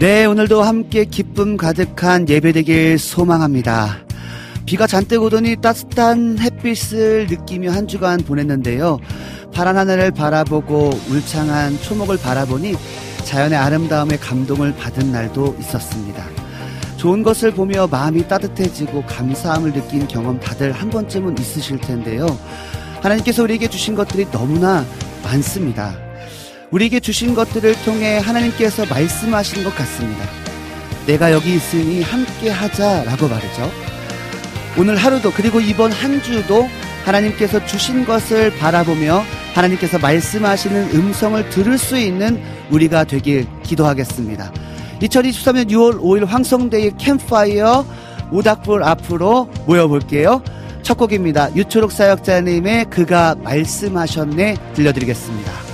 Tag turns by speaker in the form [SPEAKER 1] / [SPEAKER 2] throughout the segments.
[SPEAKER 1] 네, 오늘도 함께 기쁨 가득한 예배되길 소망합니다. 비가 잔뜩 오더니 따뜻한 햇빛을 느끼며 한 주간 보냈는데요. 파란 하늘을 바라보고 울창한 초목을 바라보니 자연의 아름다움에 감동을 받은 날도 있었습니다. 좋은 것을 보며 마음이 따뜻해지고 감사함을 느낀 경험 다들 한 번쯤은 있으실 텐데요. 하나님께서 우리에게 주신 것들이 너무나 많습니다. 우리에게 주신 것들을 통해 하나님께서 말씀하시는 것 같습니다. 내가 여기 있으니 함께 하자라고 말이죠. 오늘 하루도 그리고 이번 한 주도 하나님께서 주신 것을 바라보며 하나님께서 말씀하시는 음성을 들을 수 있는 우리가 되길 기도하겠습니다. 2023년 6월 5일 황성대의 캠파이어 오닥불 앞으로 모여볼게요. 첫 곡입니다. 유초록 사역자님의 그가 말씀하셨네 들려드리겠습니다.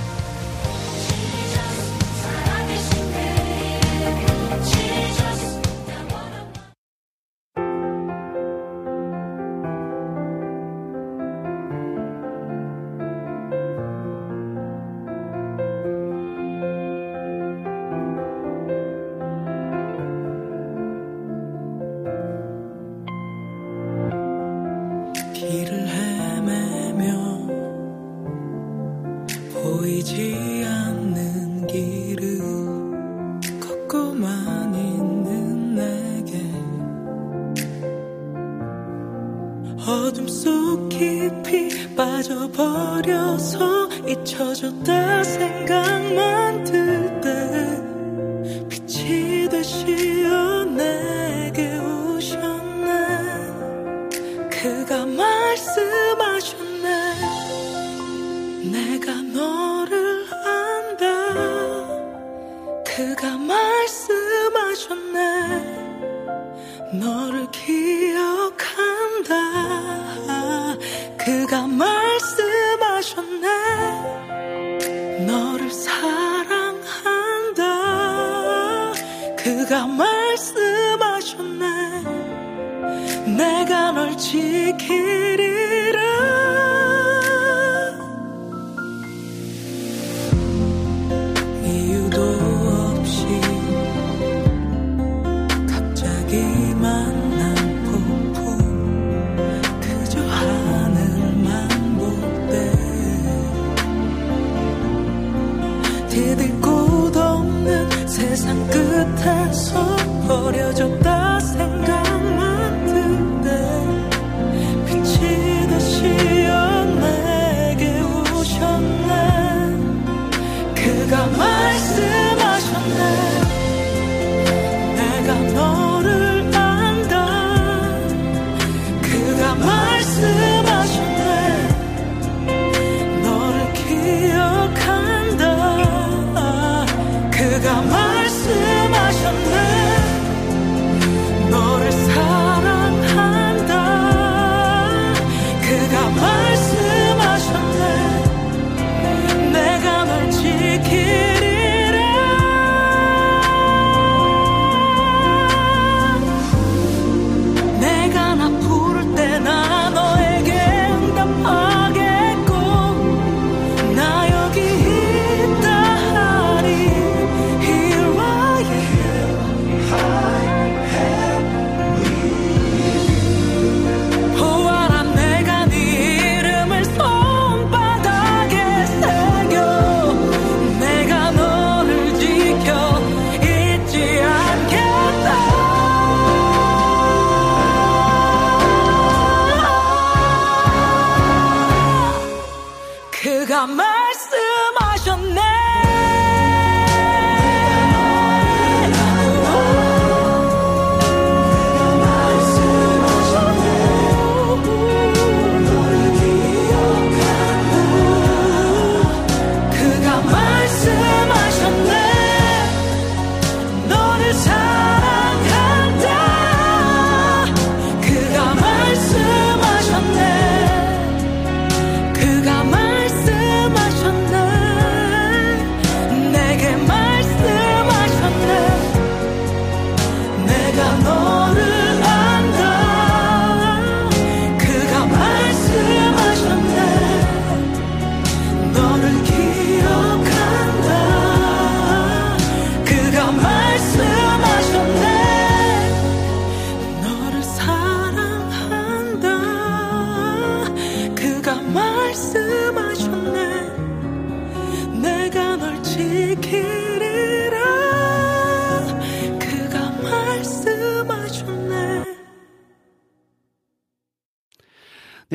[SPEAKER 2] 세상 끝에서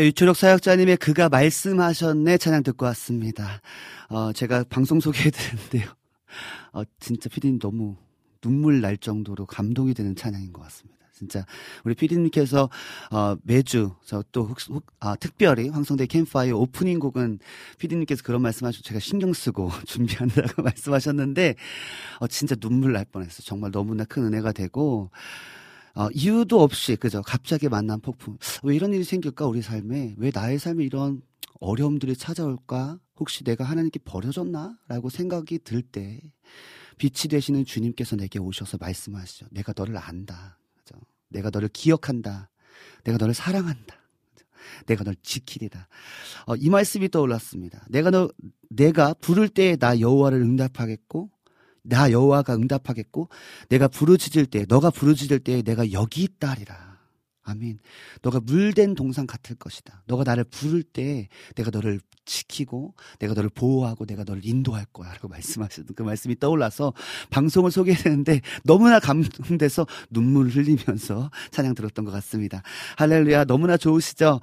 [SPEAKER 2] 네,
[SPEAKER 1] 유초록 사역자님의 그가 말씀하셨네 찬양 듣고 왔습니다. 어, 제가 방송 소개해드렸는데요. 어, 진짜 피디님 너무 눈물 날 정도로 감동이 되는 찬양인 것 같습니다. 진짜 우리 피디님께서 어, 매주 저또 아, 특별히 황성대 캠파이어 오프닝 곡은 피디님께서 그런 말씀하시고 제가 신경 쓰고 준비한다고 말씀하셨는데 어, 진짜 눈물 날 뻔했어요. 정말 너무나 큰 은혜가 되고 어, 이유도 없이 그죠? 갑자기 만난 폭풍. 왜 이런 일이 생길까 우리 삶에? 왜 나의 삶에 이런 어려움들이 찾아올까? 혹시 내가 하나님께 버려졌나라고 생각이 들 때 빛이 되시는 주님께서 내게 오셔서 말씀하시죠. 내가 너를 안다. 그죠? 내가 너를 기억한다. 내가 너를 사랑한다. 그죠? 내가 널 지키리다 어, 이 말씀이 떠올랐습니다. 내가 너 내가 부를 때나 여호와를 응답하겠고 나 여호와가 응답하겠고 내가 부르짖을 때 너가 부르짖을 때 내가 여기 있다리라. 아멘. 너가 물된 동상 같을 것이다. 너가 나를 부를 때 내가 너를 지키고 내가 너를 보호하고 내가 너를 인도할 거야. 라고 말씀하시는 그 말씀이 떠올라서 방송을 소개했는데 너무나 감동돼서 눈물을 흘리면서 찬양 들었던 것 같습니다. 할렐루야. 너무나 좋으시죠?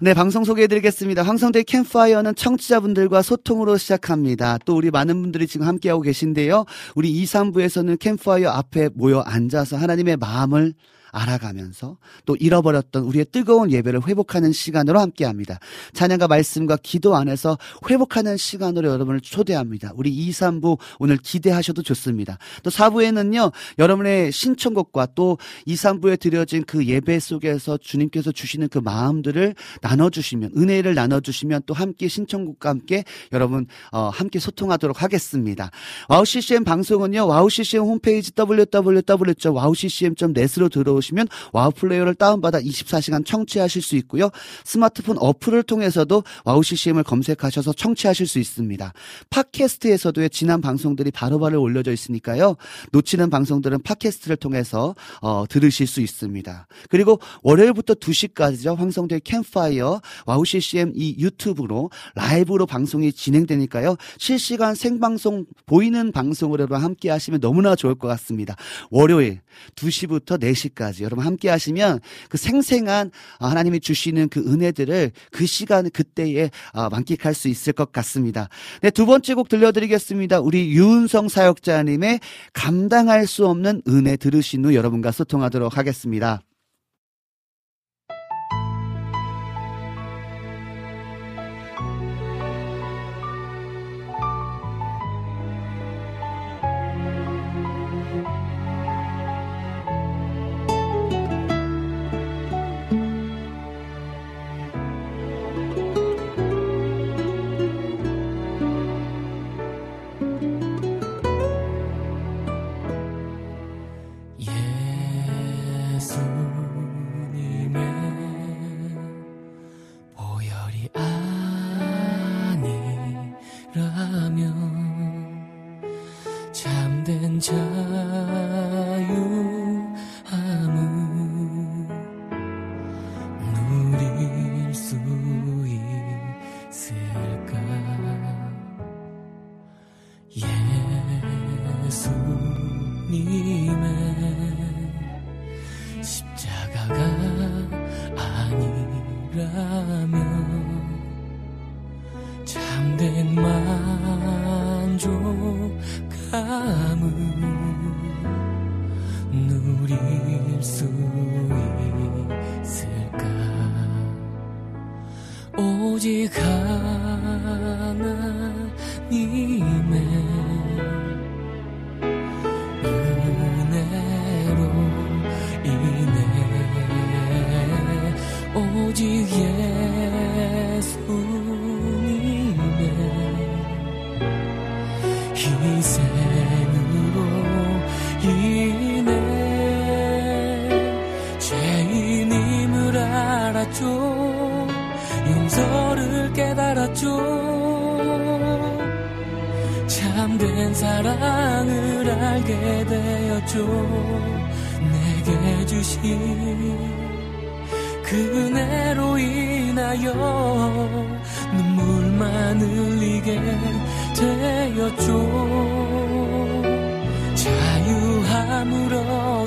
[SPEAKER 1] 네, 방송 소개해 드리겠습니다. 황성대 캠파이어는 청취자분들과 소통으로 시작합니다. 또 우리 많은 분들이 지금 함께 하고 계신데요. 우리 2, 3부에서는 캠파이어 앞에 모여 앉아서 하나님의 마음을 알아가면서 또 잃어버렸던 우리의 뜨거운 예배를 회복하는 시간으로 함께 합니다. 찬양과 말씀과 기도 안에서 회복하는 시간으로 여러분을 초대합니다. 우리 2, 3부 오늘 기대하셔도 좋습니다. 또 4부에는요, 여러분의 신청곡과 또 2, 3부에 드려진 그 예배 속에서 주님께서 주시는 그 마음들을 나눠주시면, 은혜를 나눠주시면 또 함께 신청곡과 함께 여러분, 어, 함께 소통하도록 하겠습니다. 와우 CCM 방송은요, 와우 CCM 홈페이지 www.wowccm.net으로 들어오시 면 와우 플레이어를 다운받아 24시간 청취하실 수 있고요. 스마트폰 어플을 통해서도 와우 CCM을 검색하셔서 청취하실 수 있습니다. 팟캐스트에서도 지난 방송들이 바로바로 올려져 있으니까요. 놓치는 방송들은 팟캐스트를 통해서 어, 들으실 수 있습니다. 그리고 월요일부터 2시까지죠. 황성대 캠프파이어 와우 CCM 이 유튜브로 라이브로 방송이 진행되니까요. 실시간 생방송 보이는 방송으로 함께 하시면 너무나 좋을 것 같습니다. 월요일 2시부터 4시까지 여러분 함께 하시면 그 생생한 아, 하나님이 주시는 그 은혜들을 그 시간 그때에 아, 만끽할 수 있을 것 같습니다. 네, 두 번째 곡 들려드리겠습니다. 우리 유은성 사역자님의 감당할 수 없는 은혜 들으신 후 여러분과 소통하도록 하겠습니다.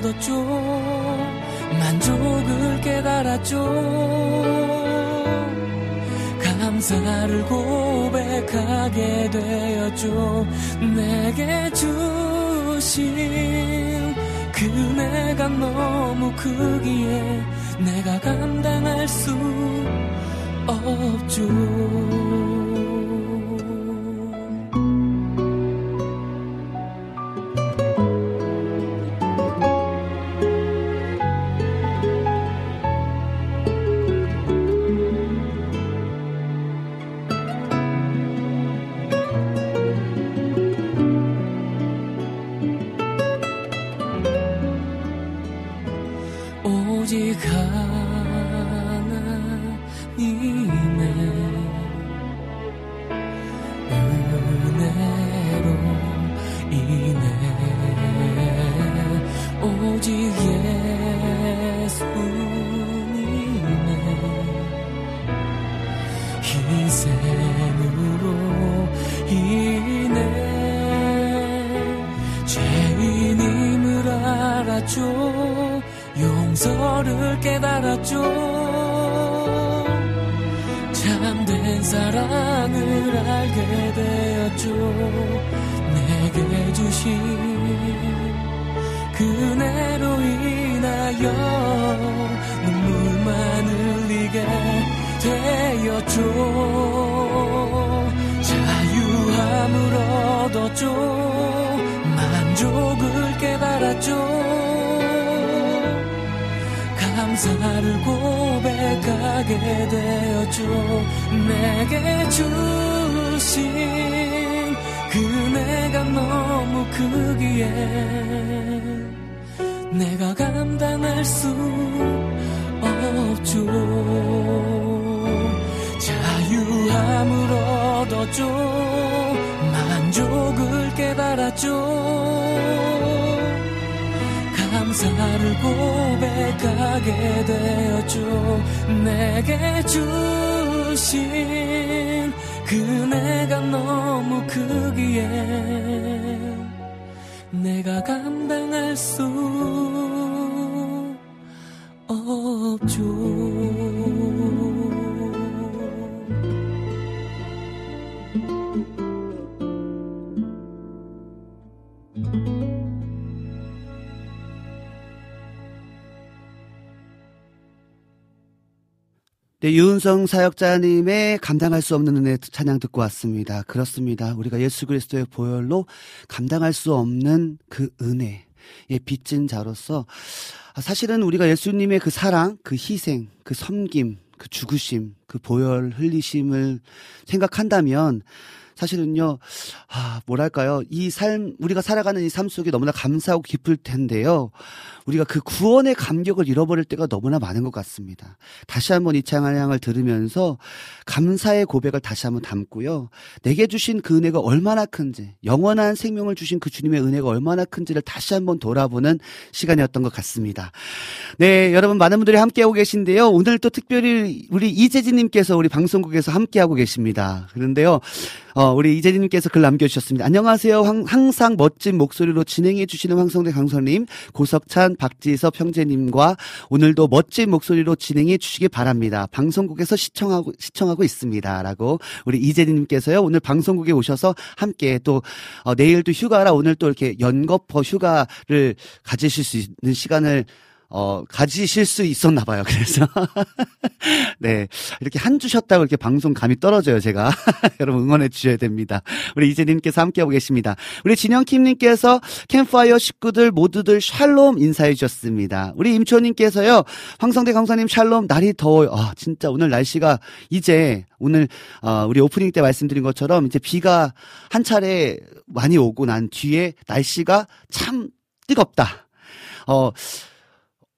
[SPEAKER 2] 얻었죠. 만족을 깨달았죠. 감사를 고백하게 되었죠. 내게 주신 그 은혜가 너무 크기에 내가 감당할 수 없죠
[SPEAKER 1] 네, 유은성 사역자님의 감당할 수 없는 은혜 찬양 듣고 왔습니다. 그렇습니다. 우리가 예수 그리스도의 보혈로 감당할 수 없는 그 은혜, 예, 빚진 자로서 사실은 우리가 예수님의 그 사랑, 그 희생, 그 섬김, 그 죽으심, 그 보혈 흘리심을 생각한다면 사실은요, 아, 뭐랄까요. 이 삶, 우리가 살아가는 이 삶 속에 너무나 감사하고 기쁠 텐데요. 우리가 그 구원의 감격을 잃어버릴 때가 너무나 많은 것 같습니다. 다시 한번 이 찬양을 들으면서 감사의 고백을 다시 한번 담고요. 내게 주신 그 은혜가 얼마나 큰지, 영원한 생명을 주신 그 주님의 은혜가 얼마나 큰지를 다시 한번 돌아보는 시간이었던 것 같습니다. 네, 여러분 많은 분들이 함께하고 계신데요. 오늘 또 특별히 우리 이재진님께서 우리 방송국에서 함께하고 계십니다. 그런데요. 어, 우리 이재진님께서 글 남겨주셨습니다. 안녕하세요. 황, 항상 멋진 목소리로 진행해주시는 황성대 강선님, 고석찬, 박지섭 형제님과 오늘도 멋진 목소리로 진행해주시기 바랍니다. 방송국에서 시청하고, 시청하고 있습니다. 라고 우리 이재진님께서요. 오늘 방송국에 오셔서 함께 또, 어, 내일도 휴가라 오늘 또 이렇게 연거퍼 휴가를 가지실 수 있는 시간을 어, 가지실 수 있었나 봐요. 그래서. 네. 이렇게 한 주셨다고 이렇게 방송 감이 떨어져요, 제가. 여러분 응원해 주셔야 됩니다. 우리 이재님께서 함께하고 계십니다. 우리 진영킴님께서 캠파이어 식구들 모두들 샬롬 인사해 주셨습니다. 우리 임초님께서요, 황성대 강사님 샬롬, 날이 더워요. 아, 진짜 오늘 날씨가 이제 오늘, 어, 우리 오프닝 때 말씀드린 것처럼 이제 비가 한 차례 많이 오고 난 뒤에 날씨가 참 뜨겁다. 어, 어,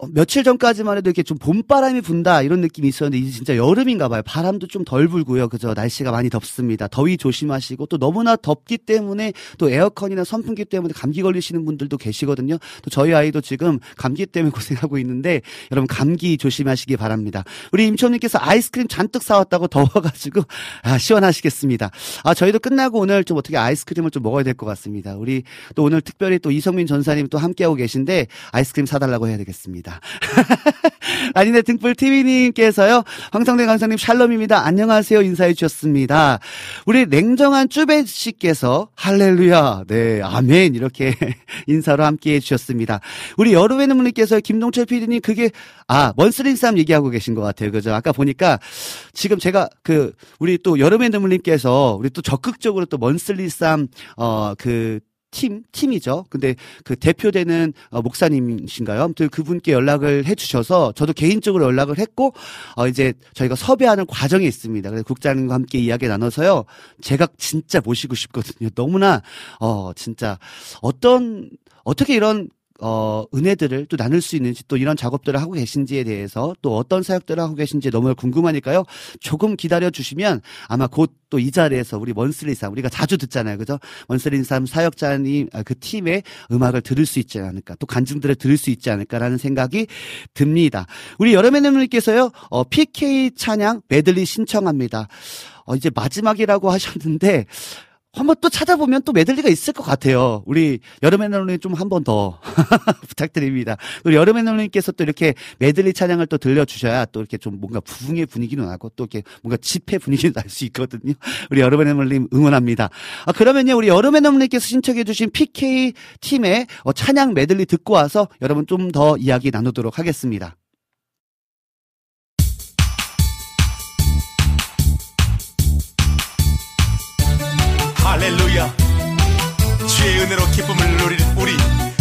[SPEAKER 1] 며칠 전까지만 해도 이렇게 좀 봄바람이 분다 이런 느낌이 있었는데 이제 진짜 여름인가 봐요. 바람도 좀 덜 불고요. 그죠? 날씨가 많이 덥습니다. 더위 조심하시고 또 너무나 덥기 때문에 또 에어컨이나 선풍기 때문에 감기 걸리시는 분들도 계시거든요. 또 저희 아이도 지금 감기 때문에 고생하고 있는데 여러분 감기 조심하시기 바랍니다. 우리 임초님께서 아이스크림 잔뜩 사왔다고 더워가지고 아 시원하시겠습니다. 아 저희도 끝나고 오늘 좀 어떻게 아이스크림을 좀 먹어야 될 것 같습니다. 우리 또 오늘 특별히 또 이성민 전사님 또 함께하고 계신데 아이스크림 사달라고 해야 되겠습니다. 있습니다. 아니네 등불 TV님께서요, 황성대 강사님 샬롬입니다. 안녕하세요. 인사해 주셨습니다. 우리 냉정한 쭈베 씨께서 할렐루야, 네, 아멘. 이렇게 인사로 함께 해 주셨습니다. 우리 여름의 눈물님께서 김동철 PD님 그게, 아, 먼스링 쌈 얘기하고 계신 것 같아요. 그죠? 아까 보니까 지금 제가 그, 우리 또 여름의 눈물님께서 우리 또 적극적으로 또 먼슬리 쌈, 어, 그, 팀, 팀이죠. 근데 그 대표되는 어, 목사님이신가요? 아무튼 그분께 연락을 해 주셔서 저도 개인적으로 연락을 했고, 어, 이제 저희가 섭외하는 과정이 있습니다. 그래서 국장님과 함께 이야기 나눠서요. 제가 진짜 모시고 싶거든요. 너무나, 어, 진짜 어떤, 어떻게 이런 어, 은혜들을 또 나눌 수 있는지 또 이런 작업들을 하고 계신지에 대해서 또 어떤 사역들을 하고 계신지 너무 궁금하니까요. 조금 기다려 주시면 아마 곧 또 이 자리에서 우리 먼슬리삼 우리가 자주 듣잖아요. 그죠? 먼슬리삼 사역자님 아, 그 팀의 음악을 들을 수 있지 않을까 또 간증들을 들을 수 있지 않을까라는 생각이 듭니다. 우리 여름의님께서요 어, PK 찬양 메들리 신청합니다. 어, 이제 마지막이라고 하셨는데 한번 또 찾아보면 또 메들리가 있을 것 같아요. 우리 여름의 날님 좀 한 번 더 부탁드립니다. 우리 여름의 날님께서 또 이렇게 메들리 찬양을 또 들려주셔야 또 이렇게 좀 뭔가 부흥의 분위기도 나고 또 이렇게 뭔가 집회 분위기도 날 수 있거든요. 우리 여름의 날님 응원합니다. 아, 그러면요, 우리 여름의 날님께서 신청해주신 PK 팀의 어, 찬양 메들리 듣고 와서 여러분 좀 더 이야기 나누도록 하겠습니다.
[SPEAKER 3] 할렐루야 주의 은혜로 기쁨을 누릴 우리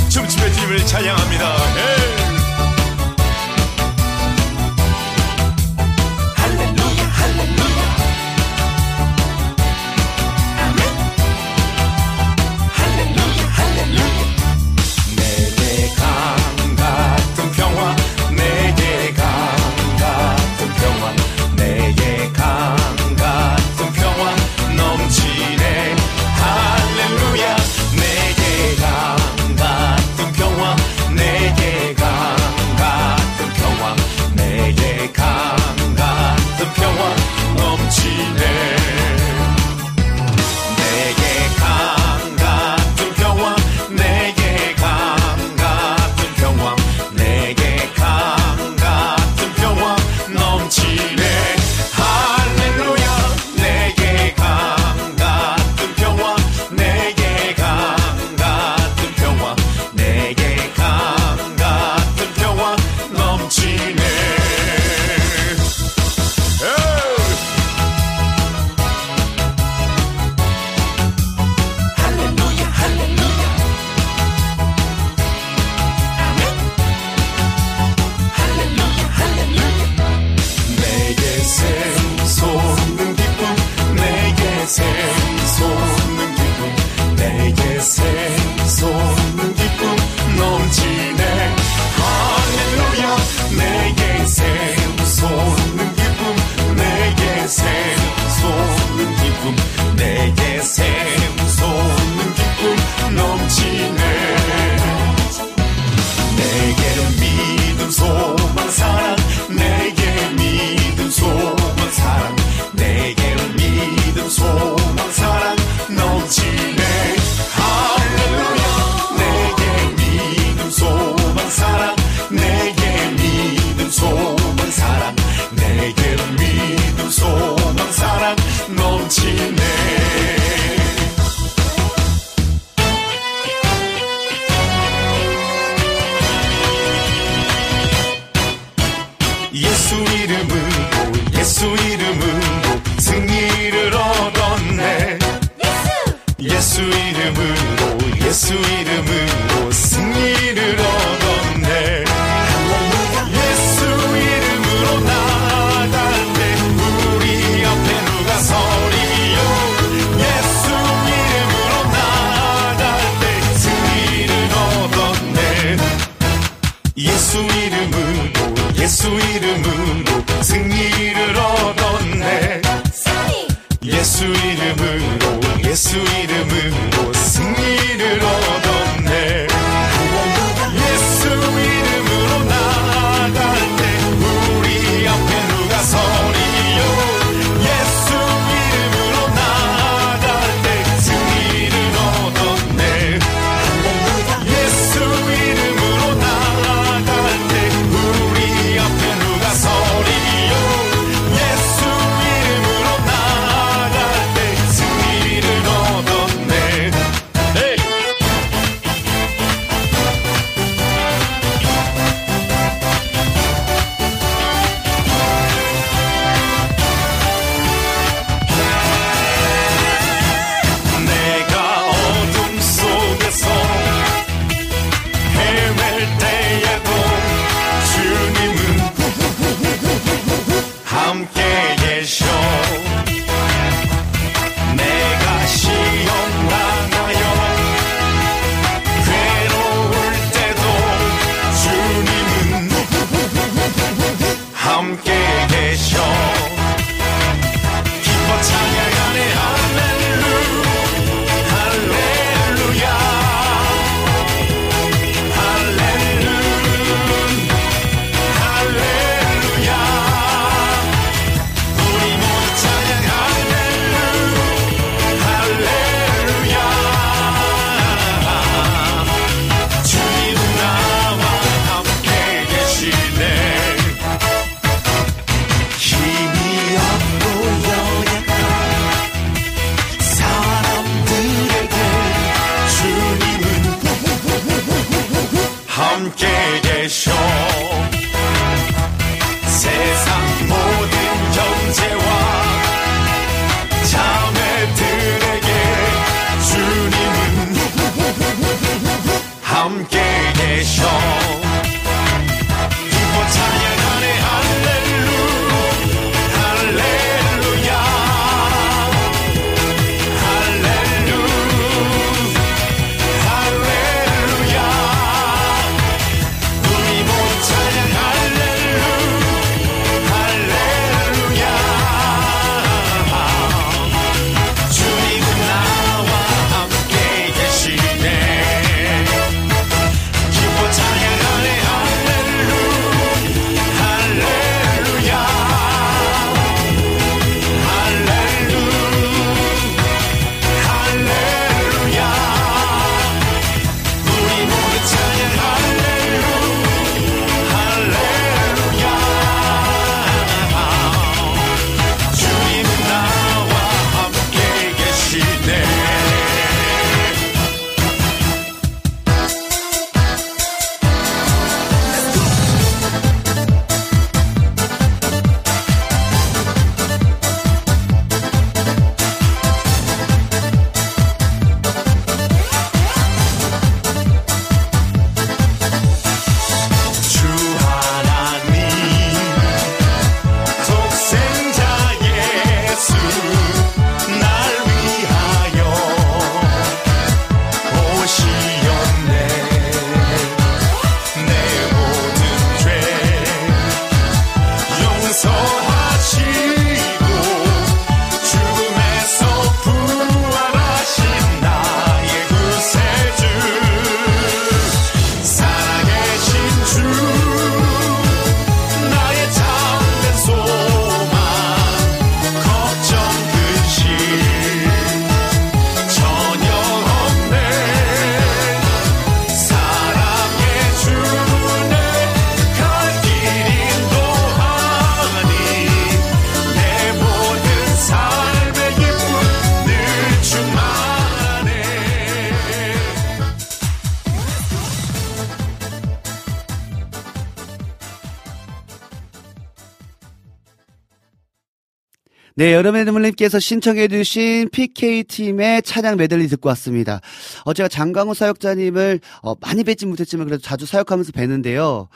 [SPEAKER 3] 춤추며 주님을 찬양합니다 예. 네,
[SPEAKER 1] 여러분들님께서 신청해주신 PK팀의 찬양 메들리 듣고 왔습니다. 어, 제가 장강호 사역자님을, 어, 많이 뵙지 못했지만 그래도 자주 사역하면서 뵈는데요.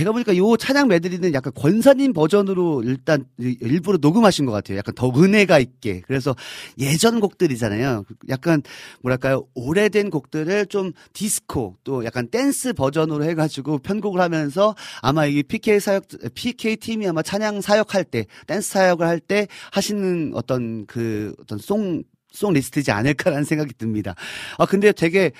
[SPEAKER 1] 제가 보니까 요 찬양 메들리는 약간 권사님 버전으로 일단 일부러 녹음하신 것 같아요. 약간 더 은혜가 있게. 그래서 예전 곡들이잖아요. 약간, 뭐랄까요. 오래된 곡들을 좀 디스코, 또 약간 댄스 버전으로 해가지고 편곡을 하면서 아마 이 PK 사역, PK팀이 아마 찬양 사역할 때, 댄스 사역을 할 때 하시는 어떤 그 어떤 송, 송 리스트지 않을까라는 생각이 듭니다. 아, 근데 되게,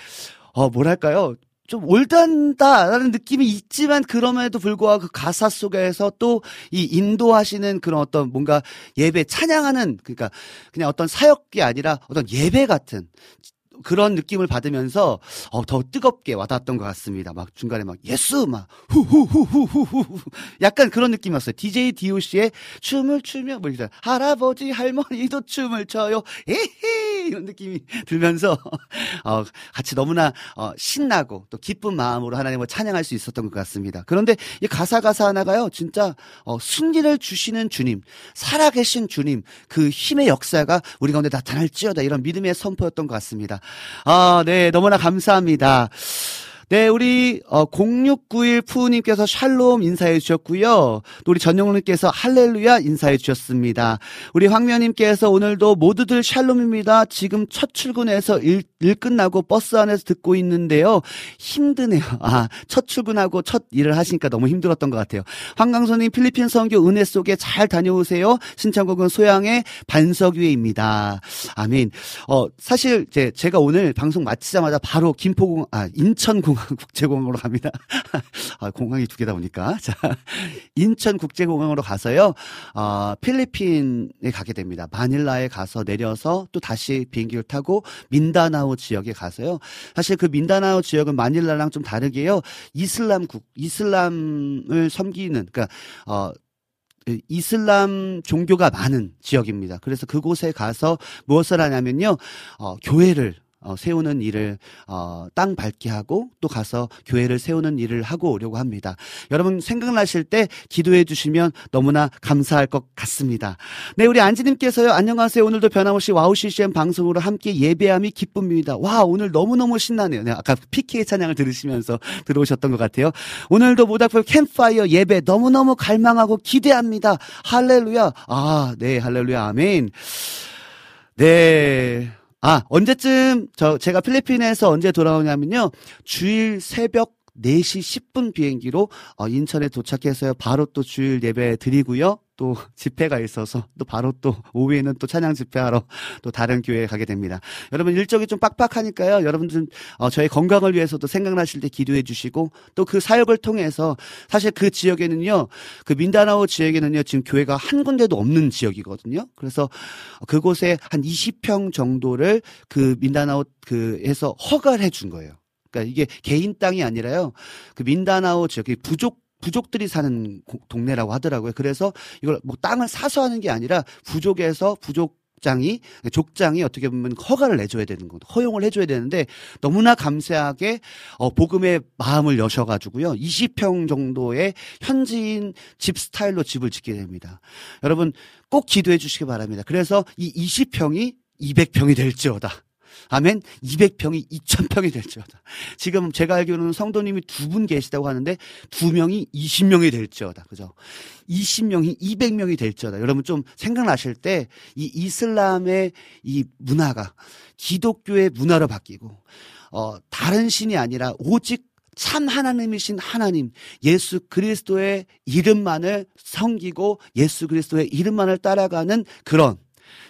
[SPEAKER 1] 어, 뭐랄까요. 좀 올단다라는 느낌이 있지만 그럼에도 불구하고 그 가사 속에서 또 이 인도하시는 그런 어떤 뭔가 예배 찬양하는 그러니까 그냥 어떤 사역이 아니라 어떤 예배 같은 그런 느낌을 받으면서 어, 더 뜨겁게 와닿았던 것 같습니다. 막 중간에 막 yes 막 후후후후후후 약간 그런 느낌이었어요. DJ DOC의 춤을 추며 뭐 이런 할아버지 할머니도 춤을 춰요. 에헤 이런 느낌이 들면서 어, 같이 너무나 어, 신나고 또 기쁜 마음으로 하나님을 찬양할 수 있었던 것 같습니다. 그런데 이 가사 가사 하나가요. 진짜 어, 승리를 주시는 주님, 살아계신 주님 그 힘의 역사가 우리 가운데 나타날지어다 이런 믿음의 선포였던 것 같습니다. 아, 네, 너무나 감사합니다. 네, 우리 어 0691 푸우님께서 샬롬 인사해 주셨고요. 또 우리 전영훈님께서 할렐루야 인사해 주셨습니다. 우리 황면님께서 오늘도 모두들 샬롬입니다. 지금 첫 출근해서 일, 일 끝나고 버스 안에서 듣고 있는데요. 힘드네요. 아, 첫 출근하고 첫 일을 하시니까 너무 힘들었던 것 같아요. 황강선님 필리핀 선교 은혜 속에 잘 다녀오세요. 신청곡은 소양의 반석 위에입니다. 아멘. 어, 사실 제, 제가 오늘 방송 마치자마자 바로 김포공, 아, 인천공 국제공항으로 갑니다. 아, 공항이 두 개다 보니까. 자, 인천국제공항으로 가서요, 어, 필리핀에 가게 됩니다. 마닐라에 가서 내려서 또 다시 비행기를 타고 민다나오 지역에 가서요. 사실 그 민다나오 지역은 마닐라랑 좀 다르게요. 이슬람 국, 이슬람을 섬기는, 그러니까, 어, 이슬람 종교가 많은 지역입니다. 그래서 그곳에 가서 무엇을 하냐면요, 어, 교회를 어, 세우는 일을 어, 땅 밟기 하고 또 가서 교회를 세우는 일을 하고 오려고 합니다. 여러분 생각나실 때 기도해 주시면 너무나 감사할 것 같습니다. 네, 우리 안지님께서요. 안녕하세요. 오늘도 변함없이 와우 CCM 방송으로 함께 예배함이 기쁨입니다. 와, 오늘 너무너무 신나네요. 네, 아까 PK 찬양을 들으시면서 들어오셨던 것 같아요. 오늘도 모닥불 캠파이어 예배 너무너무 갈망하고 기대합니다. 할렐루야. 아, 네, 할렐루야. 아멘. 네. 아, 언제쯤 저 제가 필리핀에서 언제 돌아오냐면요. 주일 새벽 4시 10분 비행기로 어, 인천에 도착해서요. 바로 또 주일 예배 드리고요. 또 집회가 있어서 또 바로 또 오후에는 또 찬양 집회하러 또 다른 교회에 가게 됩니다. 여러분 일정이 좀 빡빡하니까요. 여러분들 어, 저의 건강을 위해서도 생각나실 때 기도해 주시고 또 그 사역을 통해서 사실 그 지역에는요. 그 민다나오 지역에는요. 지금 교회가 한 군데도 없는 지역이거든요. 그래서 그곳에 한 20평 정도를 그 민다나오 그에서 허가를 해 준 거예요. 그러니까 이게 개인 땅이 아니라요. 그 민다나오 지역이 부족 부족들이 사는 동네라고 하더라고요. 그래서 이걸 뭐 땅을 사서 하는 게 아니라 부족에서 부족 족장이 족장이 어떻게 보면 허가를 내줘야 되는 거죠. 허용을 해줘야 되는데 너무나 감사하게 어, 복음의 마음을 여셔가지고요. 20평 정도의 현지인 집 스타일로 집을 짓게 됩니다. 여러분 꼭 기도해 주시기 바랍니다. 그래서 이 20평이 200평이 될지어다. 아멘. 200평이 2000평이 될지어다. 지금 제가 알기로는 성도님이 두 분 계시다고 하는데 두 명이 20명이 될지어다. 그죠? 20명이 200명이 될지어다. 여러분 좀 생각나실 때 이 이슬람의 이 문화가 기독교의 문화로 바뀌고 어 다른 신이 아니라 오직 참 하나님이신 하나님, 예수 그리스도의 이름만을 섬기고 예수 그리스도의 이름만을 따라가는 그런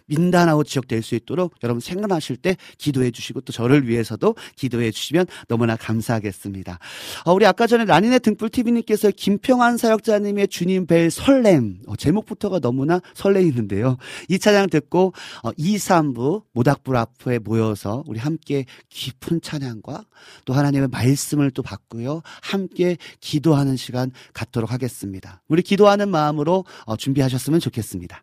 [SPEAKER 1] 민다나오 지역 될 수 있도록 여러분 생각하실 때 기도해 주시고 또 저를 위해서도 기도해 주시면 너무나 감사하겠습니다. 어, 우리 아까 전에 라니네 등불 TV님께서 김평환 사역자님의 주님 뵐 설렘 어, 제목부터가 너무나 설레이는데요. 이 찬양 듣고 어, 2, 3부 모닥불 앞에 모여서 우리 함께 깊은 찬양과 또 하나님의 말씀을 또 받고요. 함께 기도하는 시간 갖도록 하겠습니다. 우리 기도하는 마음으로 어, 준비하셨으면 좋겠습니다.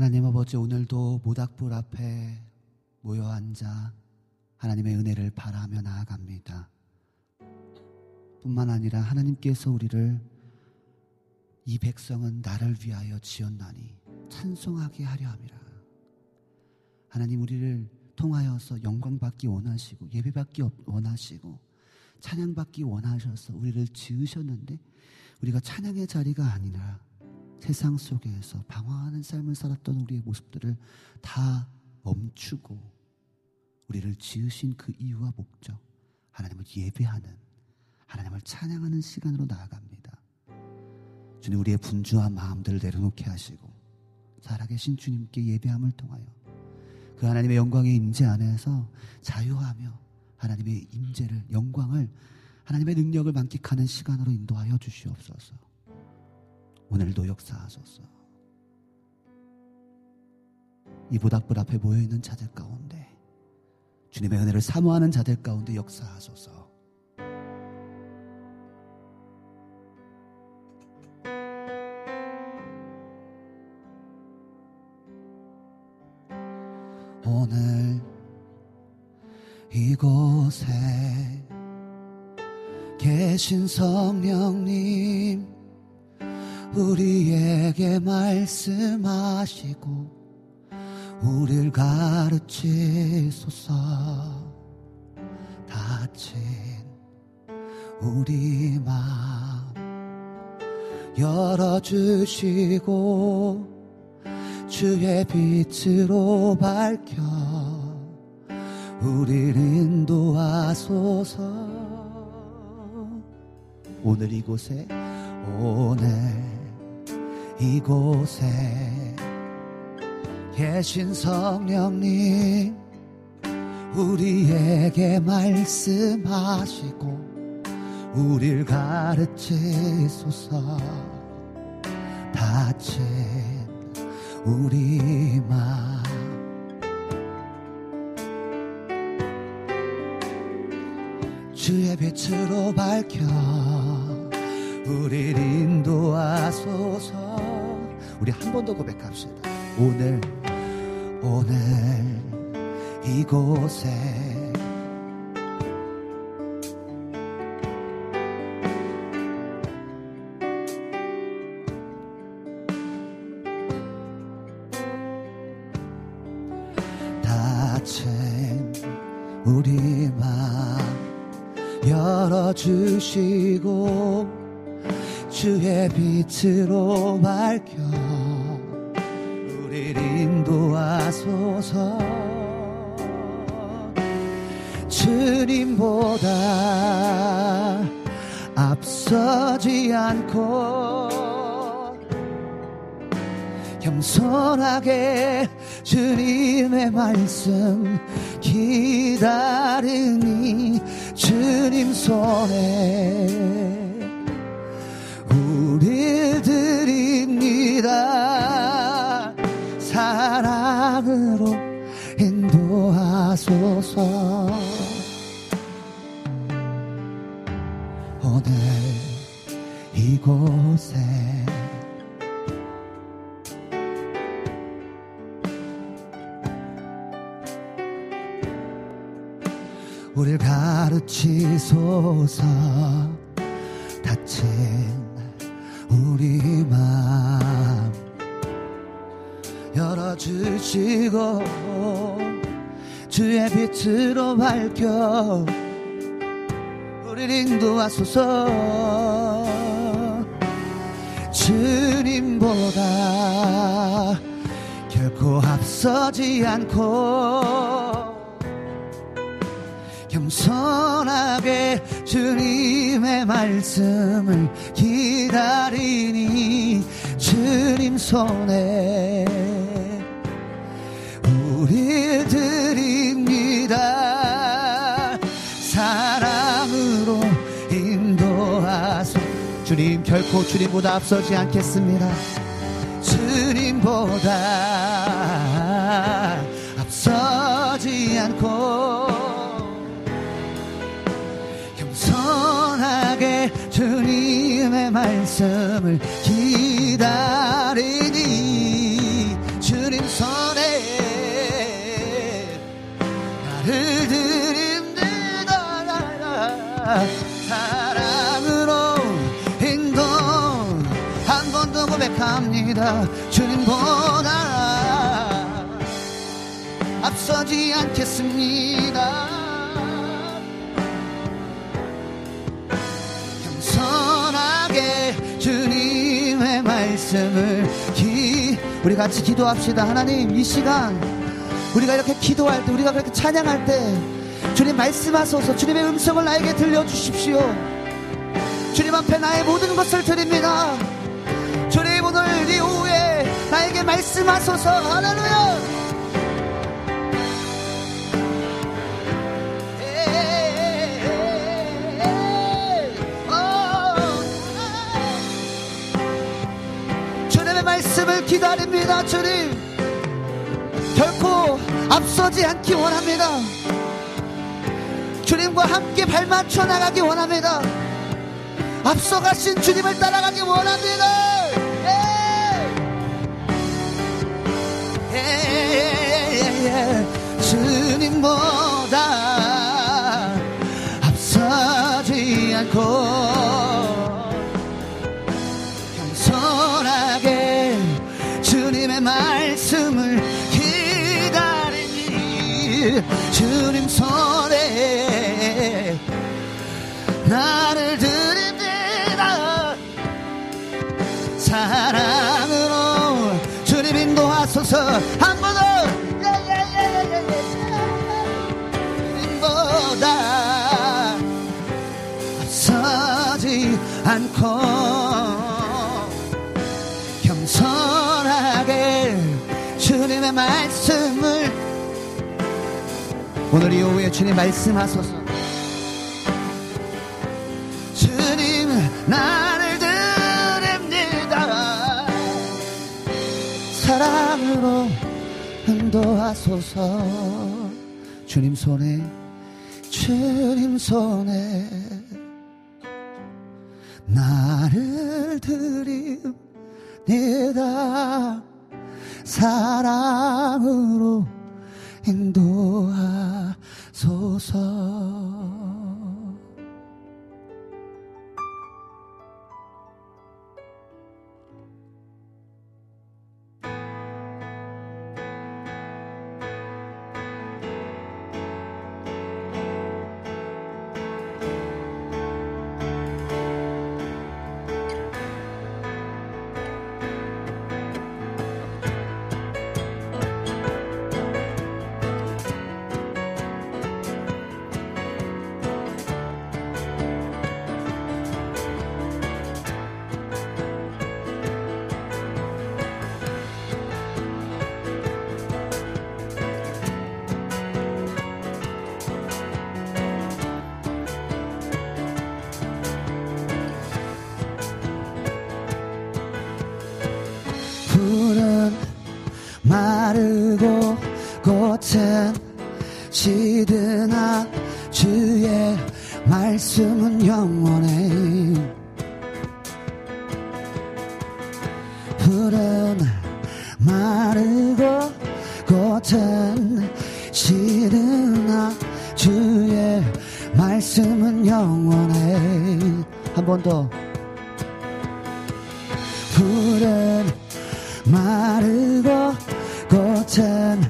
[SPEAKER 1] 나님 아버지 오늘도 모닥불 앞에 모여 앉아 하나님의 은혜를 바라며 나아갑니다. 뿐만 아니라 하나님께서 우리를 이 백성은 나를 위하여 지었나니 찬송하게 하려 함이라. 하나님 우리를 통하여서 영광 받기 원하시고 예배 받기 원하시고 찬양 받기 원하셔서 우리를 지으셨는데 우리가 찬양의 자리가 아니라 세상 속에서 방황하는 삶을 살았던 우리의 모습들을 다 멈추고 우리를 지으신 그 이유와 목적 하나님을 예배하는 하나님을 찬양하는 시간으로 나아갑니다. 주님 우리의 분주한 마음들을 내려놓게 하시고 살아계신 주님께 예배함을 통하여 그 하나님의 영광의 임재 안에서 자유하며 하나님의 임재를 영광을 하나님의 능력을 만끽하는 시간으로 인도하여 주시옵소서. 오늘도 역사하소서. 이 모닥불 앞에 모여 있는 자들 가운데 주님의 은혜를 사모하는 자들 가운데 역사하소서. 오늘 이곳에 계신 성령님 우리에게 말씀하시고 우리를 가르치소서. 다친 우리 마음 열어주시고 주의 빛으로 밝혀 우리를 인도하소서. 오늘 이곳에 오늘 이곳에 계신 성령님 우리에게 말씀하시고 우리를 가르치소서. 다친 우리 마음. 주의 빛으로 밝혀 우리를 인도하소서 우리 한 번 더 고백합시다. 오늘 오늘 이곳에 열어주시고 주의 빛으로 밝혀 말 앞서지 않겠습니다. 주님보다 앞서지 않고 겸손하게 주님의 말씀을 기다리니 주님 손에 나를 사 합니다. 주님보다 앞서지 않겠습니다. 겸손하게 주님의 말씀을 기 우리 같이 기도합시다. 하나님 이 시간 우리가 이렇게 기도할 때 우리가 그렇게 찬양할 때 주님 말씀하소서. 주님의 음성을 나에게 들려주십시오. 주님 앞에 나의 모든 것을 드립니다 말씀하소서. 할렐루야. 말씀을 기다립니다 주님. 결코 앞서지 않기 원합니다. 주님과 함께 발맞춰 나가기 원합니다. 앞서가신 주님을 따라가기 원합니다 주님보다 앞서지 않고 겸손하게 주님의 말씀을 기다리니 주님 손에 나를 드 않고 겸손하게 주님의 말씀을 오늘 이 오후에 주님 말씀하소서. 주님 나를 드립니다. 사랑으로 인도하소서. 주님 손에 주님 손에 나를 드립니다 사랑으로 인도하소서 그러나 주의 말씀은 영원해. 한 번 더. 불은 마르고 꽃은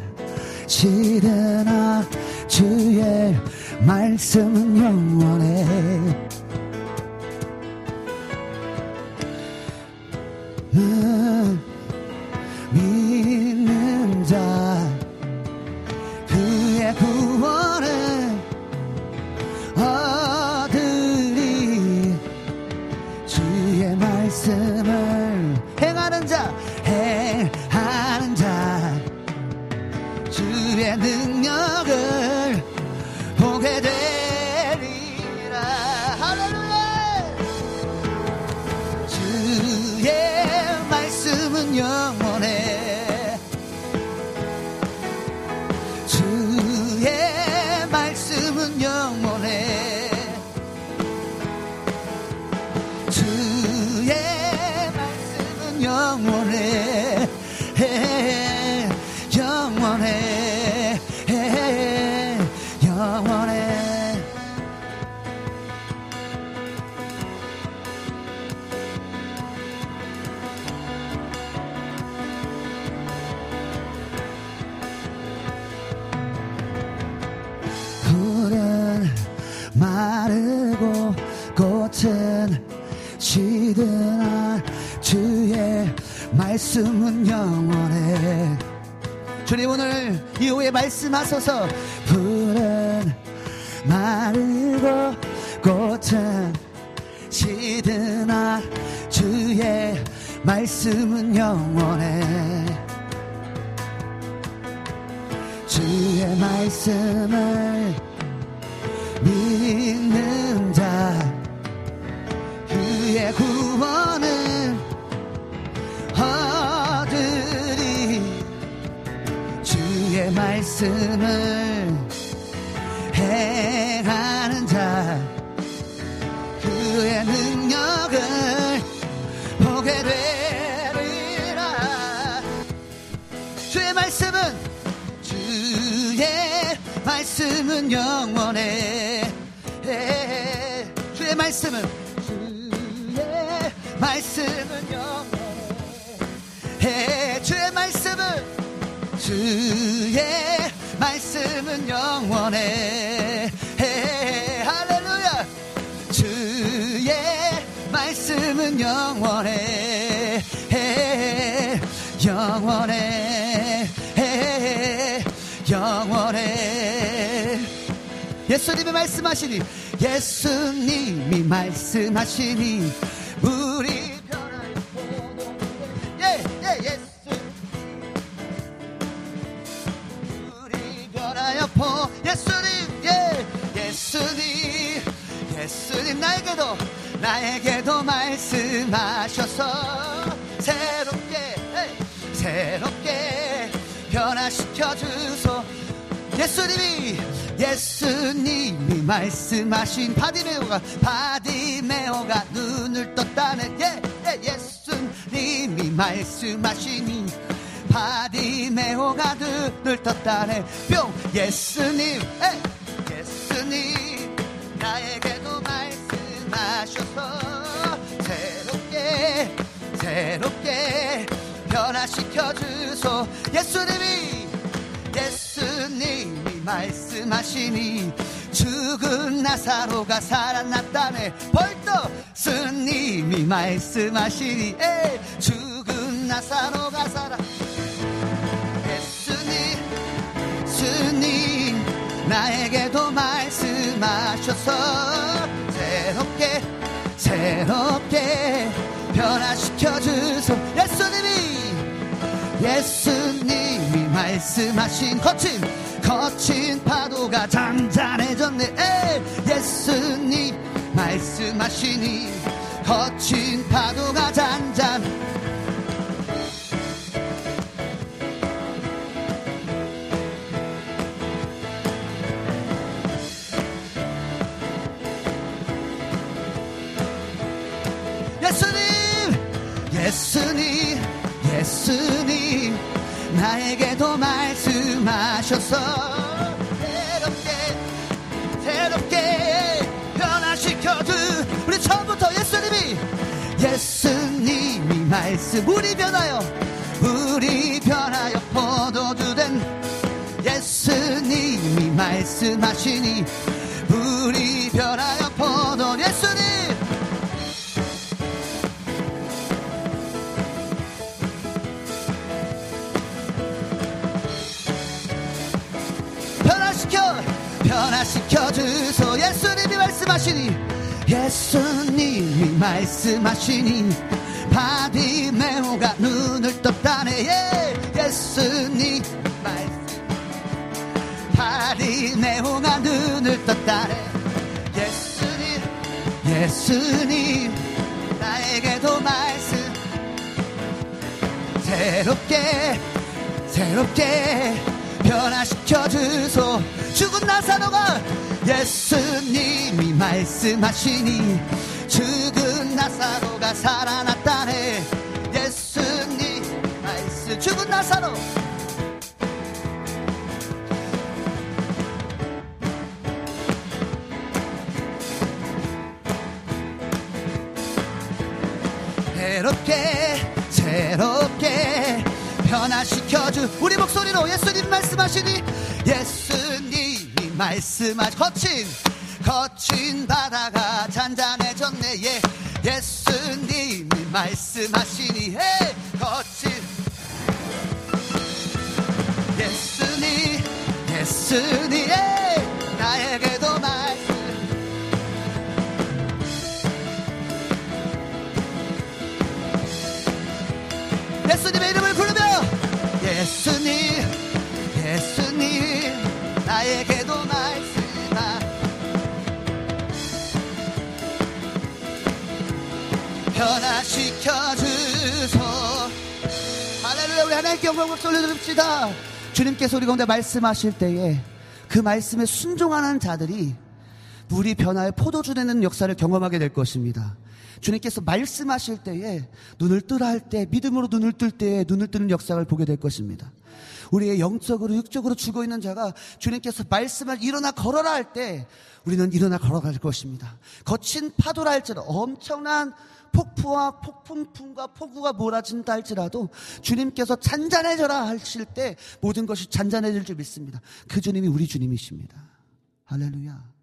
[SPEAKER 1] 시드나 주의 말씀은 영원해. 믿는 자. 후에 말씀하소서. 풀은 마르고 꽃은 시드나 주의 말씀은 영원해. 주의 말씀을 말씀을 행하는 자 그의 능력을 보게 되리라. 주의 말씀은 주의 말씀은 영원해. 주의 말씀은 말씀은 영원해. 주의 말씀은 주의 말씀은 영원해. 할렐루야. 주의 말씀은 영원해. 영원해. 영원해. 예수님이 말씀하시니 예수님이 말씀하시니 예수님 예수님 나에게도 나에게도 말씀하셔서 새롭게 새롭게 변화시켜 주소. 예수님이 예수님이 말씀하신 바디메오가 바디메오가 눈을 떴다네 예, 예 예수님이 말씀하시니 바디메오가 눈을 떴다네 뿅 예수님 에 나에게도 말씀하셔서 새롭게 새롭게 변화시켜 주소. 예수님이 예수님이 말씀하시니 죽은 나사로가 살아났다네. 벌떡 스님이 말씀하시니 에 죽은 나사로가 살아. 예수님 스님 나에게도 말씀 하셔서 새롭게 새롭게 변화시켜 주소 예수님이 예수님이 말씀하신 거친 거친 파도가 잔잔해졌네. 에 예수님 말씀하시니 거친 파도가 잔잔 예수님 예수님 나에게도 말씀하셔서 새롭게 새롭게 변화시켜주. 우리 처음부터 예수님이 예수님이 말씀 우리 변하여 우리 변하여 포도주된 예수님이 말씀하시니 우리 변하여 포도 예수님 변화시켜 주소 예수님이 말씀하시니 예수님이 말씀하시니 바디메오가 눈을 떴다네. 예 예수님 바디메오가 눈을 떴다네. 예수님 예수님 나에게도 말씀. 새롭게 새롭게 변화시켜 주소. 죽은 나사로가 예수님이 말씀하시니 죽은 나사로가 살아났다네. 예수님 말씀 죽은 나사로. 새롭게 새롭게 변화시켜주 우리 목소리로 예수님 말씀하시니 예수님이 말씀하시 거친 거친 바다가 잔잔해졌네. 예 예수님이 말씀하시니 예 거친. 예수님 예수님 예 나에게 예수님의 이름을 부르며 예수님 예수님 나에게도 말씀하 변화시켜 주소. 할렐루야 우리 하나님께 영광 박수 올려드립시다. 주님께서 우리 가운데 말씀하실 때에 그 말씀에 순종하는 자들이 물이 변화의 포도주 되는 역사를 경험하게 될 것입니다. 주님께서 말씀하실 때에 눈을 뜨라 할 때, 믿음으로 눈을 뜰 때에 눈을 뜨는 역사를 보게 될 것입니다. 우리의 영적으로, 육적으로 죽어 있는 자가 주님께서 말씀을 일어나 걸어라 할 때, 우리는 일어나 걸어갈 것입니다. 거친 파도라 할지라도 엄청난 폭풍과 폭풍풍과 폭우가 몰아진다 할지라도 주님께서 잔잔해져라 하실 때 모든 것이 잔잔해질 줄 믿습니다. 그 주님이 우리 주님이십니다. 할렐루야.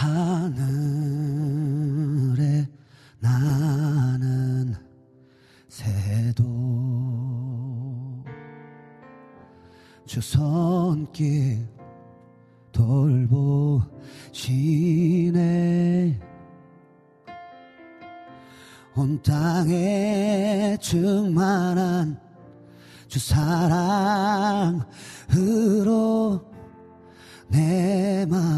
[SPEAKER 1] 하늘에 나는 새도 주 손길 돌보시네. 온 땅에 충만한 주 사랑으로 내 마음을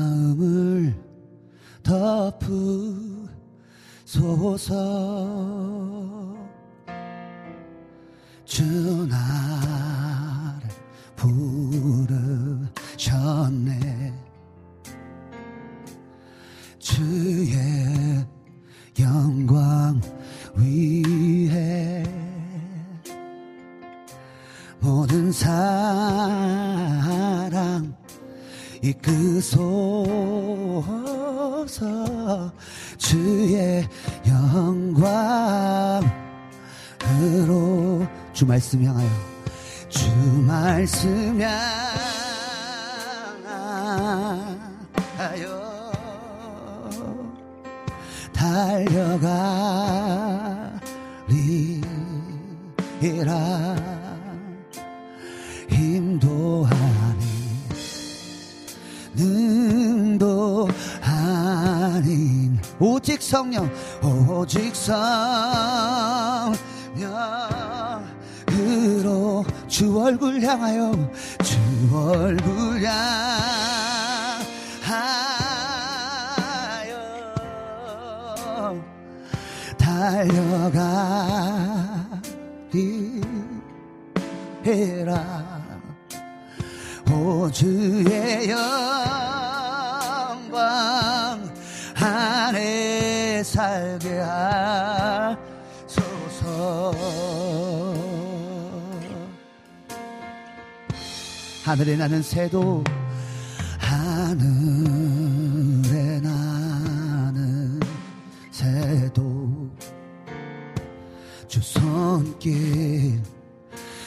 [SPEAKER 1] 덮으소서. 주 나를 부르셨네. 주의 영광 위해 모든 사랑 이끄소 서. 주의 영광으로 주 말씀 향하여. 주 말씀 향하여. 달려가리라 오직 성령 오직 성령으로 주 얼굴 향하여 주 얼굴 향하여 달려가리라. 오 주의 영광 살게 하소서. 하늘에 나는 새도 하늘에 나는 새도 주 손길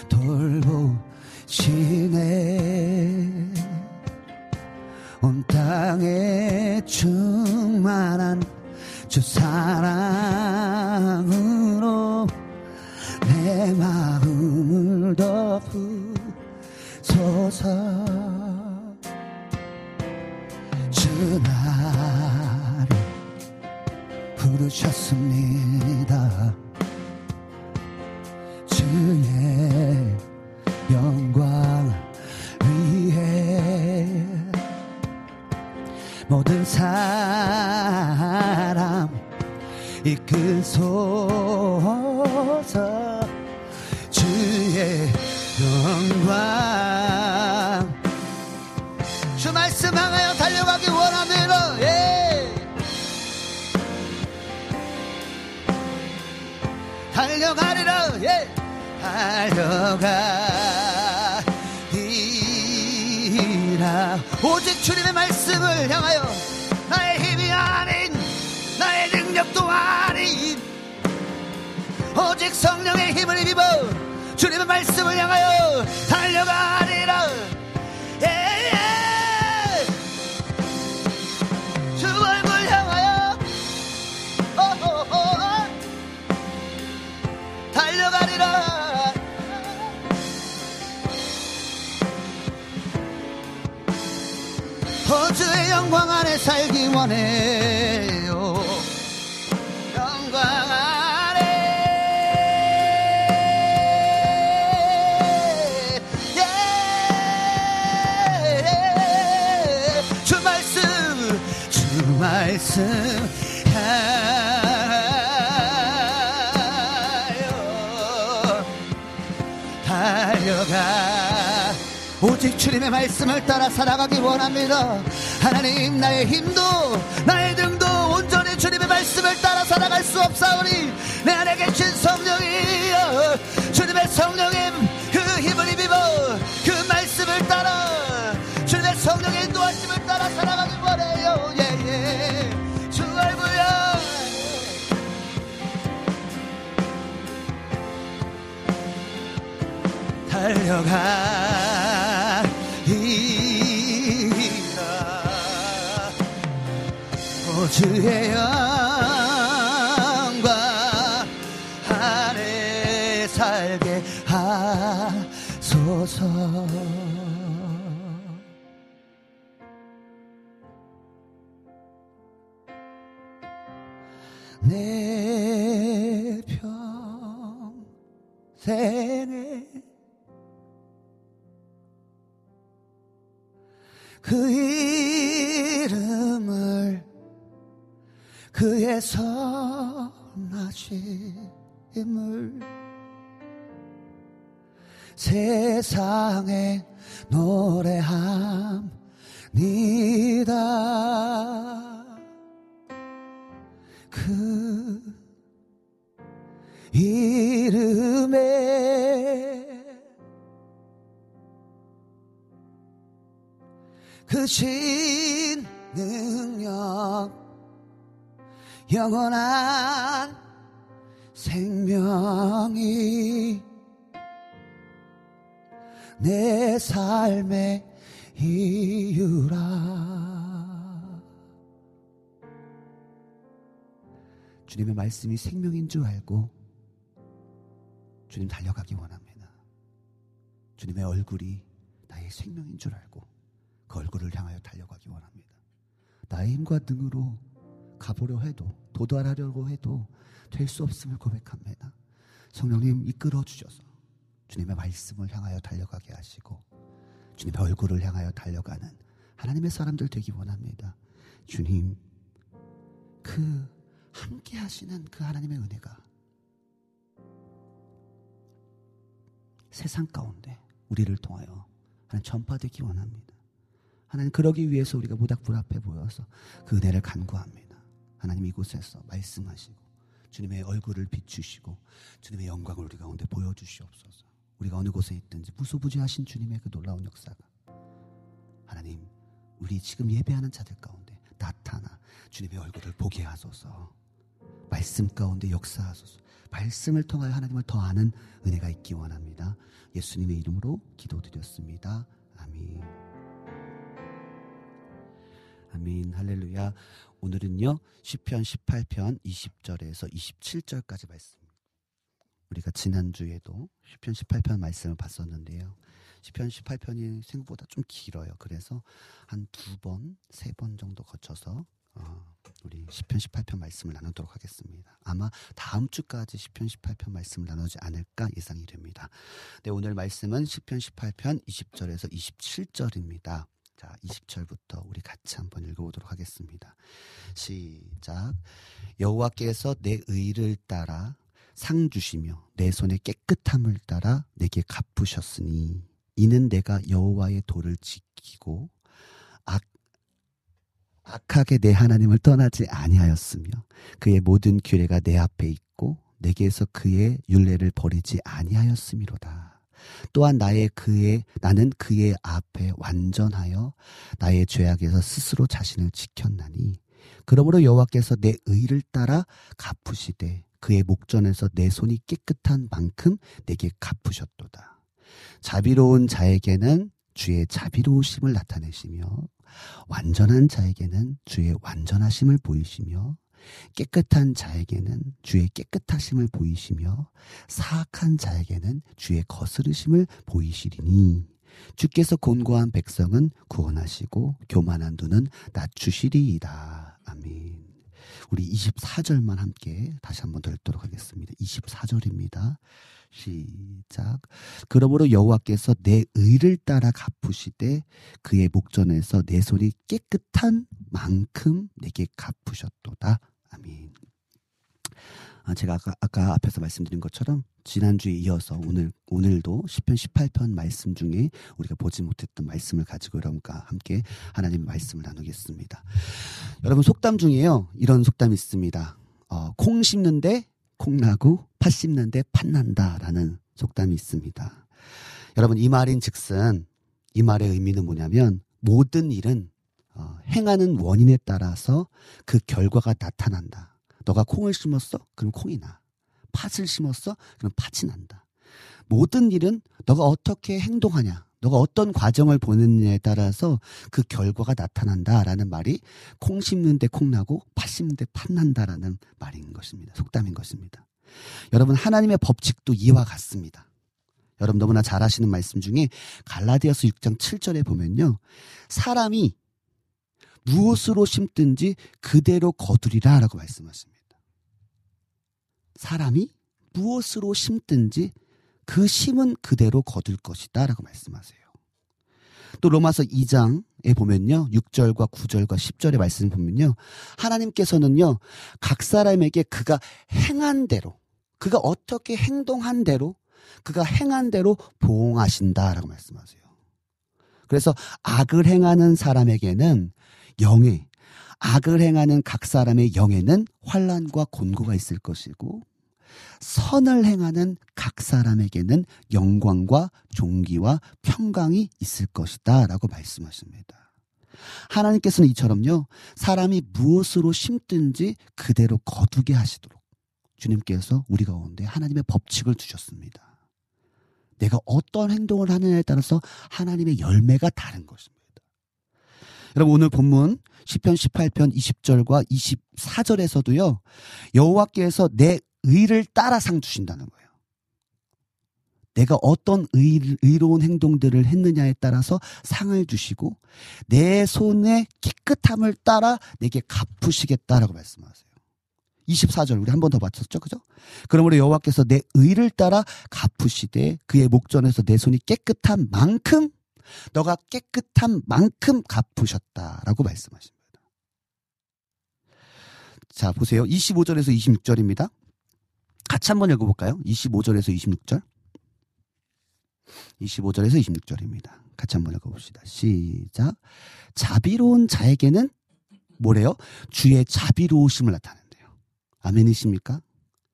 [SPEAKER 1] 돌보시네 온 땅에 충만한 주 사랑으로 내 마음을 덮으소서. 주 나를 부르셨습니다. 주의 모든 사람 이끌소서 주의 영광 주 말씀 향하여 달려가기 원합니다 예. 달려가리라 예. 달려가 리라 오직 주님의 말씀을 향하여 나의 힘이 아닌 나의 능력도 아닌 오직 성령의 힘을 입어 주님의 말씀을 향하여 달려가 영광 안에 살기 원해요. 영광 안에. 예. 주 말씀 주 말씀. 달려가 오직 주님의 말씀을 따라 살아가기 원합니다. 하나님 나의 힘도 나의 등도 온전히 주님의 말씀을 따라 살아갈 수 없사오니 내 안에 계신 성령이여 주님의 성령의 그 힘을 입어 그 말씀을 따라 주님의 성령의 인도하심을 따라 살아가기 원해요. 예예. 주 얼굴야 달려가 주의 영광 안에 살게 하소서. 내 평생에 그 이름을 그의 선하심을 세상에 노래합니다. 그 이름에 그 신 능력 영원한 생명이 내 삶의 이유라 주님의 말씀이 생명인 줄 알고 주님 달려가기 원합니다. 주님의 얼굴이 나의 생명인 줄 알고 그 얼굴을 향하여 달려가기 원합니다. 나의 힘과 등으로 가보려 해도 도달하려고 해도 될 수 없음을 고백합니다. 성령님 이끌어 주셔서 주님의 말씀을 향하여 달려가게 하시고 주님의 얼굴을 향하여 달려가는 하나님의 사람들 되기 원합니다. 주님 그 함께 하시는 그 하나님의 은혜가 세상 가운데 우리를 통하여 하나님 전파되기 원합니다. 하나님 그러기 위해서 우리가 모닥불 앞에 모여서 그 은혜를 간구합니다. 하나님 이곳에서 말씀하시고 주님의 얼굴을 비추시고 주님의 영광을 우리 가운데 보여주시옵소서. 우리가 어느 곳에 있든지 무소부지하신 주님의 그 놀라운 역사가 하나님 우리 지금 예배하는 자들 가운데 나타나 주님의 얼굴을 보게 하소서. 말씀 가운데 역사하소서. 말씀을 통하여 하나님을 더 아는 은혜가 있기 원합니다. 예수님의 이름으로 기도드렸습니다. 아멘. 아멘. 할렐루야. 오늘은요. 시편 18편 20절에서 27절까지 말씀. 우리가 지난주에도 시편 18편 말씀을 봤었는데요. 시편 18편이 생각보다 좀 길어요. 그래서 한 두 번, 세 번 정도 거쳐서 어, 우리 시편 18편 말씀을 나누도록 하겠습니다. 아마 다음 주까지 시편 18편 말씀을 나누지 않을까 예상이 됩니다. 네, 오늘 말씀은 시편 18편 20절에서 27절입니다. 자, 20절부터 우리 같이 한번 읽어보도록 하겠습니다. 시작. 여호와께서 내 의를 따라 상 주시며 내 손의 깨끗함을 따라 내게 갚으셨으니 이는 내가 여호와의 도를 지키고 악 악하게 내 하나님을 떠나지 아니하였으며 그의 모든 규례가 내 앞에 있고 내게서 그의 윤례를 버리지 아니하였음이로다. 또한 나의 그의 나는 그의 앞에 완전하여 나의 죄악에서 스스로 자신을 지켰나니 그러므로 여호와께서 내 의를 따라 갚으시되 그의 목전에서 내 손이 깨끗한 만큼 내게 갚으셨도다. 자비로운 자에게는 주의 자비로우심을 나타내시며 완전한 자에게는 주의 완전하심을 보이시며 깨끗한 자에게는 주의 깨끗하심을 보이시며 사악한 자에게는 주의 거스르심을 보이시리니 주께서 곤고한 백성은 구원하시고 교만한 눈은 낮추시리이다. 아멘. 우리 24절만 함께 다시 한번 더 읽도록 하겠습니다. 24절입니다. 시작. 그러므로 여호와께서 내 의를 따라 갚으시되 그의 목전에서 내 손이 깨끗한 만큼 내게 갚으셨도다. 아멘. 아, 제가 아까, 아까 앞에서 말씀드린 것처럼 지난주에 이어서 오늘 오늘도 시편 18편 말씀 중에 우리가 보지 못했던 말씀을 가지고 여러분과 함께 하나님의 말씀을 나누겠습니다. 여러분 속담 중에요 이런 속담이 있습니다. 어, 콩 심는데 콩 나고 팥 심는데 팥 난다라는 속담이 있습니다. 여러분 이 말인 즉슨 이 말의 의미는 뭐냐면 모든 일은 어, 행하는 원인에 따라서 그 결과가 나타난다. 너가 콩을 심었어? 그럼 콩이 나. 팥을 심었어? 그럼 팥이 난다. 모든 일은 너가 어떻게 행동하냐, 너가 어떤 과정을 보느냐에 따라서 그 결과가 나타난다라는 말이 콩 심는데 콩 나고 팥 심는데 팥 난다라는 말인 것입니다. 속담인 것입니다. 여러분 하나님의 법칙도 이와 같습니다. 여러분 너무나 잘 아시는 말씀 중에 갈라디아서 6장 7절에 보면요. 사람이 무엇으로 심든지 그대로 거두리라 라고 말씀하십니다. 사람이 무엇으로 심든지 그 심은 그대로 거둘 것이다 라고 말씀하세요. 또 로마서 2장에 보면요. 6절과 9절과 10절의 말씀 보면요. 하나님께서는요. 각 사람에게 그가 행한 대로 그가 어떻게 행동한 대로 그가 행한 대로 보응하신다라고 말씀하세요. 그래서 악을 행하는 사람에게는 영에 악을 행하는 각 사람의 영에는 환란과 곤고가 있을 것이고 선을 행하는 각 사람에게는 영광과 존귀와 평강이 있을 것이다라고 말씀하십니다. 하나님께서는 이처럼요 사람이 무엇으로 심든지 그대로 거두게 하시도록 주님께서 우리 가운데 하나님의 법칙을 주셨습니다. 내가 어떤 행동을 하느냐에 따라서 하나님의 열매가 다른 것입니다. 여러분 오늘 본문 10편 18편 20절과 24절에서도요. 여호와께서 내 의를 따라 상 주신다는 거예요. 내가 어떤 의, 의로운 행동들을 했느냐에 따라서 상을 주시고 내 손의 깨끗함을 따라 내게 갚으시겠다라고 말씀하세요. 24절 우리 한 번 더 맞췄죠. 그죠? 그러므로 여호와께서 내 의를 따라 갚으시되 그의 목전에서 내 손이 깨끗한 만큼 너가 깨끗한 만큼 갚으셨다라고 말씀하십니다. 자, 보세요. 25절에서 26절입니다. 같이 한번 읽어볼까요? 25절에서 26절. 25절에서 26절입니다. 같이 한번 읽어봅시다. 시작. 자비로운 자에게는 뭐래요? 주의 자비로우심을 나타낸대요. 아멘이십니까?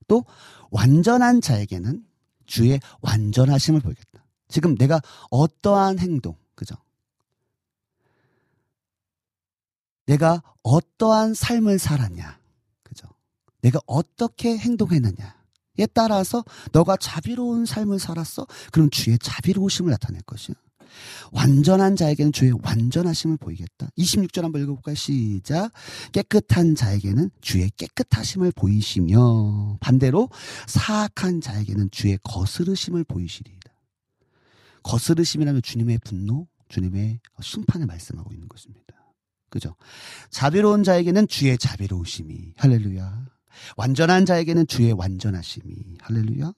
[SPEAKER 1] 또 완전한 자에게는 주의 완전하심을 보이겠다. 지금 내가 어떠한 행동, 그죠? 내가 어떠한 삶을 살았냐, 그죠? 내가 어떻게 행동했느냐에 따라서 너가 자비로운 삶을 살았어? 그럼 주의 자비로우심을 나타낼 것이야. 완전한 자에게는 주의 완전하심을 보이겠다. 26절 한번 읽어볼까요? 시작. 깨끗한 자에게는 주의 깨끗하심을 보이시며 반대로 사악한 자에게는 주의 거스르심을 보이시리이다. 거스르심이라면 주님의 분노, 주님의 심판을 말씀하고 있는 것입니다. 그죠? 자비로운 자에게는 주의 자비로우심이 할렐루야. 완전한 자에게는 주의 완전하심이 할렐루야.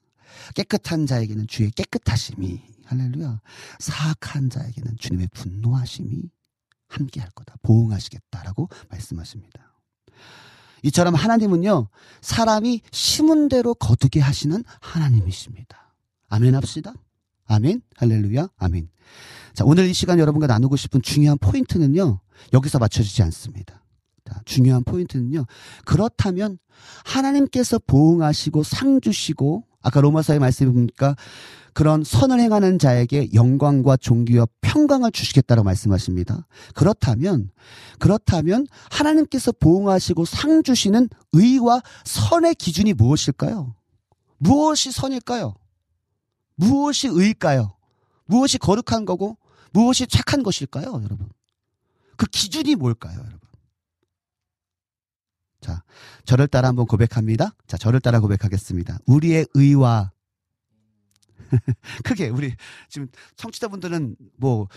[SPEAKER 1] 깨끗한 자에게는 주의 깨끗하심이 할렐루야. 사악한 자에게는 주님의 분노하심이 함께 할 거다. 보응하시겠다라고 말씀하십니다. 이처럼 하나님은요, 사람이 심은 대로 거두게 하시는 하나님이십니다. 아멘 합시다. 아멘. 할렐루야. 아멘. 자, 오늘 이 시간 여러분과 나누고 싶은 중요한 포인트는요, 여기서 맞춰지지 않습니다. 자, 중요한 포인트는요, 그렇다면 하나님께서 보응하시고 상 주시고, 아까 로마서의 말씀이 보니까 그런 선을 행하는 자에게 영광과 존귀와 평강을 주시겠다고 말씀하십니다. 그렇다면 그렇다면 하나님께서 보응하시고 상 주시는 의와 선의 기준이 무엇일까요? 무엇이 선일까요? 무엇이 의일까요? 무엇이 거룩한 거고 무엇이 착한 것일까요, 여러분? 그 기준이 뭘까요, 여러분? 자, 저를 따라 한번 고백합니다. 자, 저를 따라 고백하겠습니다. 우리의 의와 크게 우리 지금 청취자분들은 뭐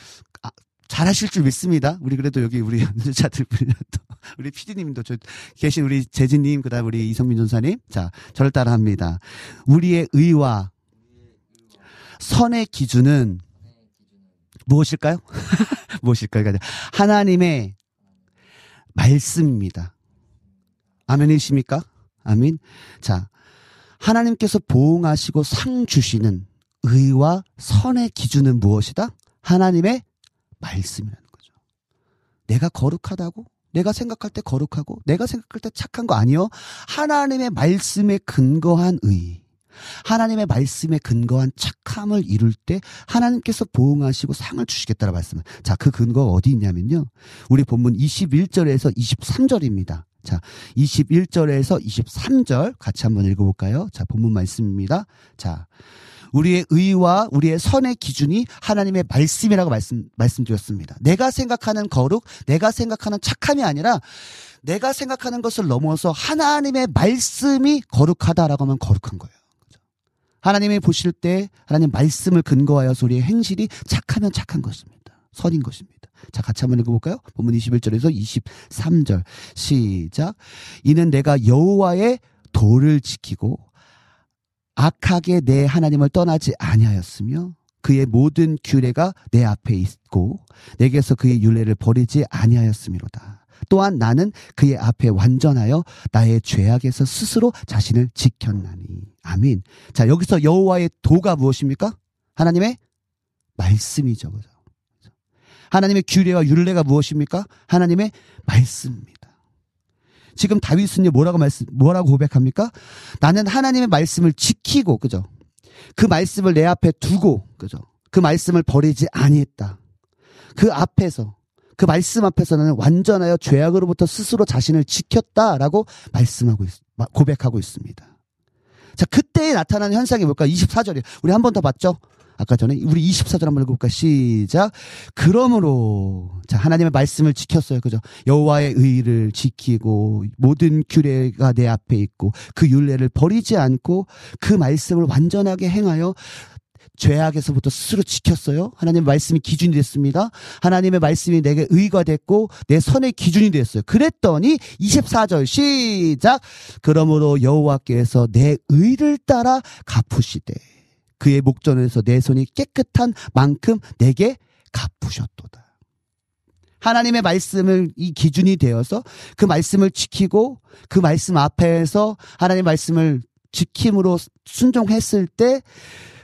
[SPEAKER 1] 아, 잘하실 줄 믿습니다. 우리 그래도 여기 우리 연주자들 또 우리 피디님도 저 계신 우리 재진님 그다음 우리 이성민 전사님 자 저를 따라합니다. 우리의 의와 선의 기준은 무엇일까요? 무엇일까요? 하나님의 말씀입니다. 아멘이십니까? 아멘. 자, 하나님께서 보응하시고 상 주시는 의와 선의 기준은 무엇이다? 하나님의 말씀이라는 거죠. 내가 거룩하다고? 내가 생각할 때 거룩하고, 내가 생각할 때 착한 거 아니요? 하나님의 말씀에 근거한 의. 하나님의 말씀에 근거한 착함을 이룰 때 하나님께서 보응하시고 상을 주시겠다라 말씀을. 자, 그 근거가 어디 있냐면요. 우리 본문 21절에서 23절입니다. 자, 21절에서 23절 같이 한번 읽어볼까요? 자, 본문 말씀입니다. 자, 우리의 의와 우리의 선의 기준이 하나님의 말씀이라고 말씀, 말씀드렸습니다. 내가 생각하는 거룩, 내가 생각하는 착함이 아니라 내가 생각하는 것을 넘어서 하나님의 말씀이 거룩하다라고 하면 거룩한 거예요. 하나님이 보실 때 하나님 말씀을 근거하여서 우리의 행실이 착하면 착한 것입니다. 선인 것입니다. 자, 같이 한번 읽어볼까요? 본문 21절에서 23절. 시작. 이는 내가 여호와의 도를 지키고 악하게 내 하나님을 떠나지 아니하였으며 그의 모든 규례가 내 앞에 있고 내게서 그의 윤례를 버리지 아니하였음이로다. 또한 나는 그의 앞에 완전하여 나의 죄악에서 스스로 자신을 지켰나니. 아멘. 자, 여기서 여호와의 도가 무엇입니까? 하나님의 말씀이죠. 그죠? 하나님의 규례와 율례가 무엇입니까? 하나님의 말씀입니다. 지금 다윗은요 뭐라고 말씀 뭐라고 고백합니까? 나는 하나님의 말씀을 지키고 그죠? 그 말씀을 내 앞에 두고 그죠? 그 말씀을 버리지 아니했다. 그 앞에서 그 말씀 앞에서 나는 완전하여 죄악으로부터 스스로 자신을 지켰다라고 말씀하고 있, 고백하고 있습니다. 자, 그때에 나타나는 현상이 뭘까? 24절이에요. 우리 한 번 더 봤죠? 아까 전에 우리 24절 한번 읽어볼까 시작. 그러므로 자 하나님의 말씀을 지켰어요, 그죠? 여호와의 의를 지키고 모든 규례가 내 앞에 있고 그 율례를 버리지 않고 그 말씀을 완전하게 행하여 죄악에서부터 스스로 지켰어요. 하나님의 말씀이 기준이 됐습니다. 하나님의 말씀이 내게 의가 됐고 내 선의 기준이 됐어요. 그랬더니 24절 시작. 그러므로 여호와께서 내 의를 따라 갚으시되 그의 목전에서 내 손이 깨끗한 만큼 내게 갚으셨도다. 하나님의 말씀을 이 기준이 되어서 그 말씀을 지키고 그 말씀 앞에서 하나님의 말씀을 지킴으로 순종했을 때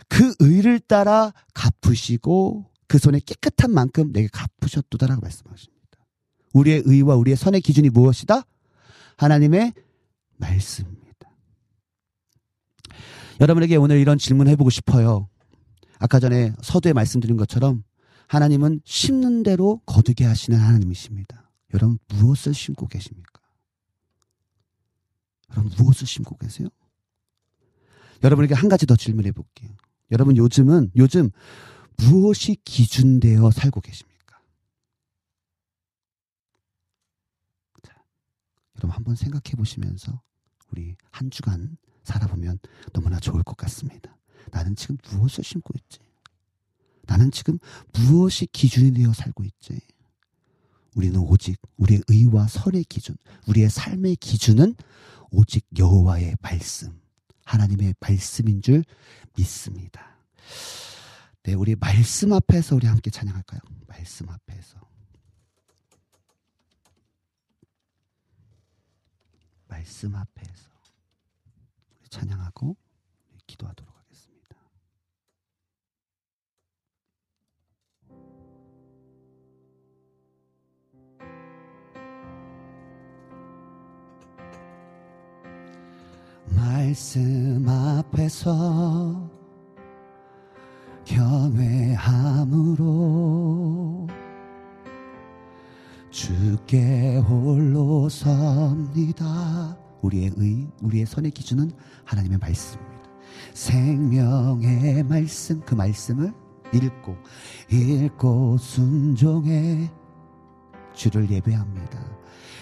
[SPEAKER 1] 그 의를 따라 갚으시고 그 손에 깨끗한 만큼 내게 갚으셨도다라고 말씀하십니다. 우리의 의와 우리의 선의 기준이 무엇이다? 하나님의 말씀. 여러분에게 오늘 이런 질문 해보고 싶어요. 아까 전에 서두에 말씀드린 것처럼 하나님은 심는 대로 거두게 하시는 하나님이십니다. 여러분 무엇을 심고 계십니까? 여러분 무엇을 심고 계세요? 여러분에게 한 가지 더 질문해 볼게요. 여러분 요즘은 요즘 무엇이 기준되어 살고 계십니까? 자, 여러분 한번 생각해 보시면서 우리 한 주간 살아보면 너무나 좋을 것 같습니다. 나는 지금 무엇을 심고 있지? 나는 지금 무엇이 기준이 되어 살고 있지? 우리는 오직 우리의 의와 선의 기준, 우리의 삶의 기준은 오직 여호와의 말씀, 하나님의 말씀인 줄 믿습니다. 네, 우리 말씀 앞에서 우리 함께 찬양할까요? 말씀 앞에서. 말씀 앞에서 찬양하고 기도하도록 말씀 앞에서 경외함으로 주께 홀로 섭니다. 우리의 의, 우리의 선의 기준은 하나님의 말씀입니다. 생명의 말씀, 그 말씀을 읽고, 읽고 순종해 주를 예배합니다.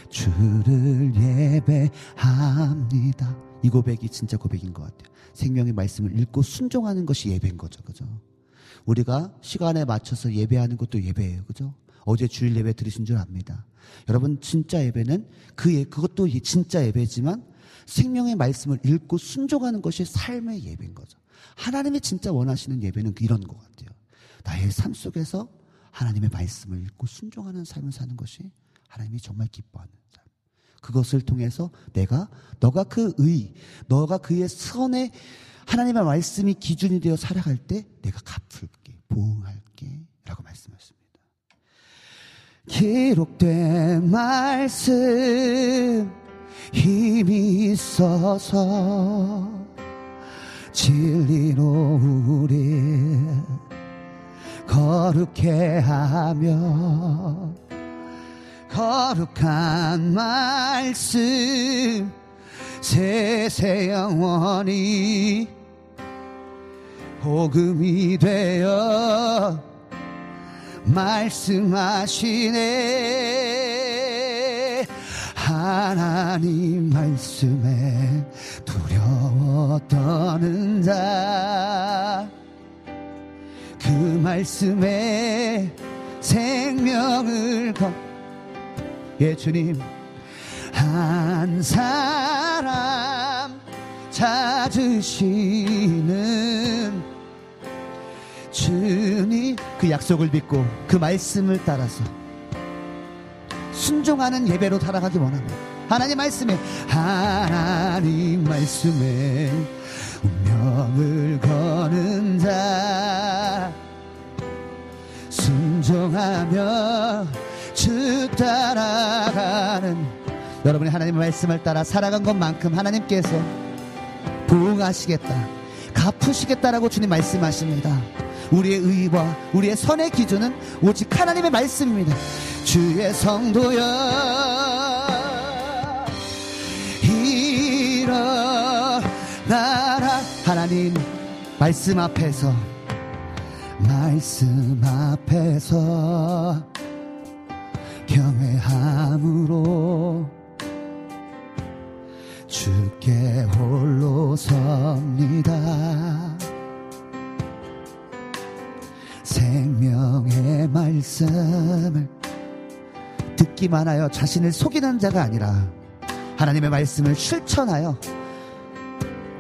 [SPEAKER 1] 주를 예배합니다. 이 고백이 진짜 고백인 것 같아요. 생명의 말씀을 읽고 순종하는 것이 예배인 거죠. 그죠? 우리가 시간에 맞춰서 예배하는 것도 예배예요. 그죠? 어제 주일 예배 들으신 줄 압니다. 여러분, 진짜 예배는 그, 예, 그것도 진짜 예배지만 생명의 말씀을 읽고 순종하는 것이 삶의 예배인 거죠. 하나님이 진짜 원하시는 예배는 이런 것 같아요. 나의 삶 속에서 하나님의 말씀을 읽고 순종하는 삶을 사는 것이 하나님이 정말 기뻐하는 삶. 그것을 통해서 내가 너가 그 의, 너가 그의 선의 하나님의 말씀이 기준이 되어 살아갈 때 내가 갚을게, 보응할게 라고 말씀하십니다. 기록된 말씀 힘이 있어서 진리로 우리 거룩해 하며 거룩한 말씀. 세세 영원히 복음이 되어 말씀하시네. 하나님 말씀에 두려워 떠는 자 그 말씀에 생명을 거 예, 주님. 한 사람 찾으시는 주님 그 약속을 믿고 그 말씀을 따라서 순종하는 예배로 살아가기 원합니다. 하나님 말씀에 하나님 말씀에 운명을 거는 자 순종하며 주 따라가는 여러분이 하나님의 말씀을 따라 살아간 것만큼 하나님께서 보응하시겠다 갚으시겠다라고 주님 말씀하십니다. 우리의 의와 우리의 선의 기준은 오직 하나님의 말씀입니다. 주의 성도여 일어나라. 하나님 말씀 앞에서 말씀 앞에서 경외함으로 주께 홀로 섭니다 생명의 말씀을 듣기만 하여 자신을 속이는 자가 아니라 하나님의 말씀을 실천하여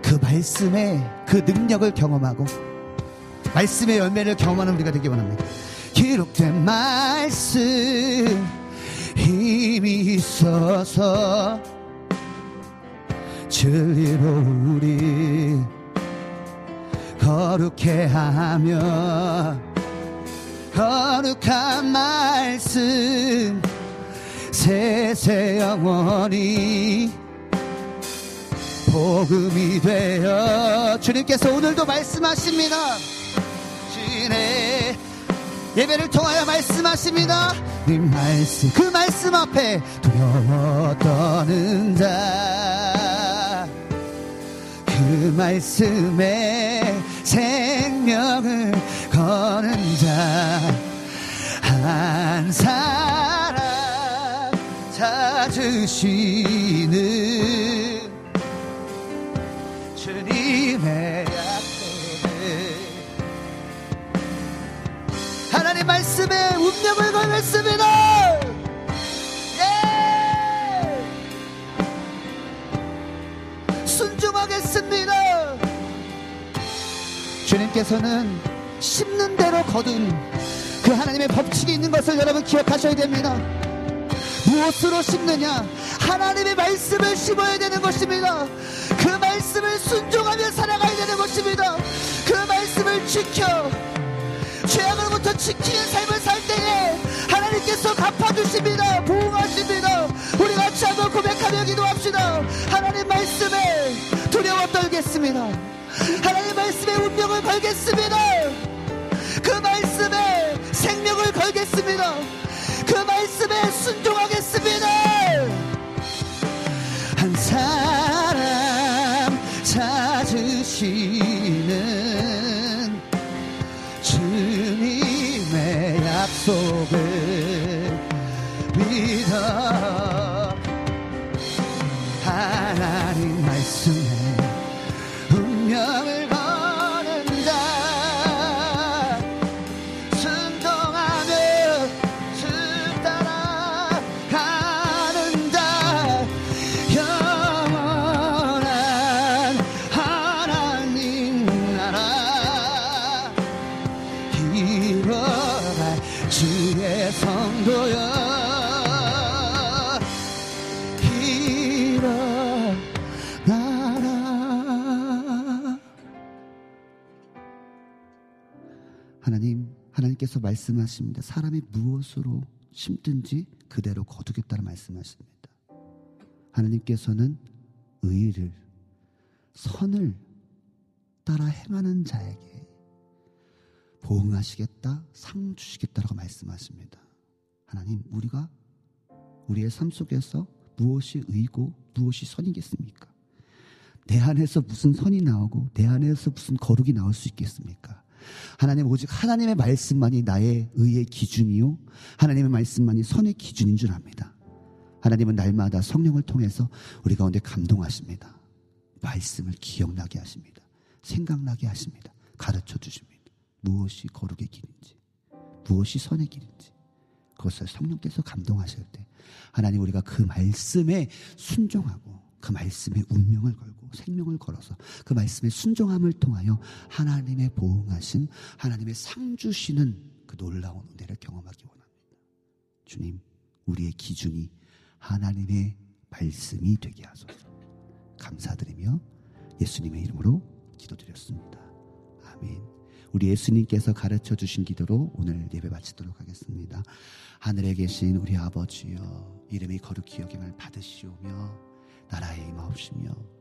[SPEAKER 1] 그 말씀의 그 능력을 경험하고 말씀의 열매를 경험하는 우리가 되기 원합니다. 기록된 말씀 힘이 있어서 진리로 우리 거룩해 하며 거룩한 말씀 세세 영원히 복음이 되어 주님께서 오늘도 말씀하십니다. 주의 예배를 통하여 말씀하십니다. 네 말씀 그 말씀 앞에 두려워 떠는 자. 그 말씀에 생명을 거는 자. 한 사람 찾으시는 하나님 말씀에 운명을 걸었습니다 예! 순종하겠습니다 주님께서는 심는 대로 거둔 그 하나님의 법칙이 있는 것을 여러분 기억하셔야 됩니다. 무엇으로 심느냐? 하나님의 말씀을 심어야 되는 것입니다. 그 말씀을 순종하며 살아가야 되는 것입니다. 그 말씀을 지켜 죄악으로부터 지키는 삶을 살 때에 하나님께서 갚아주십니다. 보호하십니다. 우리 같이 한번 고백하며 기도합시다. 하나님 말씀에 두려워 떨겠습니다. 하나님 말씀에 운명을 걸겠습니다. 그 말씀에 생명을 걸겠습니다. 그 말씀에 순종하겠습니다. 한 사람 찾으시 속을 믿어 하나님 말씀 하나님 하나님께서 말씀하십니다 사람이 무엇으로 심든지 그대로 거두겠다는 말씀하십니다 하나님께서는 의를 선을 따라 행하는 자에게 보응하시겠다 상 주시겠다라고 말씀하십니다 하나님 우리가 우리의 삶 속에서 무엇이 의고 무엇이 선이겠습니까? 내 안에서 무슨 선이 나오고 내 안에서 무슨 거룩이 나올 수 있겠습니까? 하나님 오직 하나님의 말씀만이 나의 의의 기준이요 하나님의 말씀만이 선의 기준인 줄 압니다. 하나님은 날마다 성령을 통해서 우리 가운데 감동하십니다. 말씀을 기억나게 하십니다. 생각나게 하십니다. 가르쳐 주십니다. 무엇이 거룩의 길인지, 무엇이 선의 길인지. 그것을 성령께서 감동하실 때 하나님 우리가 그 말씀에 순종하고 그 말씀에 운명을 걸고 생명을 걸어서 그 말씀의 순종함을 통하여 하나님의 보응하심, 하나님의 상 주시는 그 놀라운 은혜를 경험하기 원합니다. 주님, 우리의 기준이 하나님의 말씀이 되게 하소서. 감사드리며 예수님의 이름으로 기도드렸습니다. 아멘. 우리 예수님께서 가르쳐 주신 기도로 오늘 예배 마치도록 하겠습니다. 하늘에 계신 우리 아버지여 이름이 거룩히 여김을 받으시오며 나라에 임하옵시며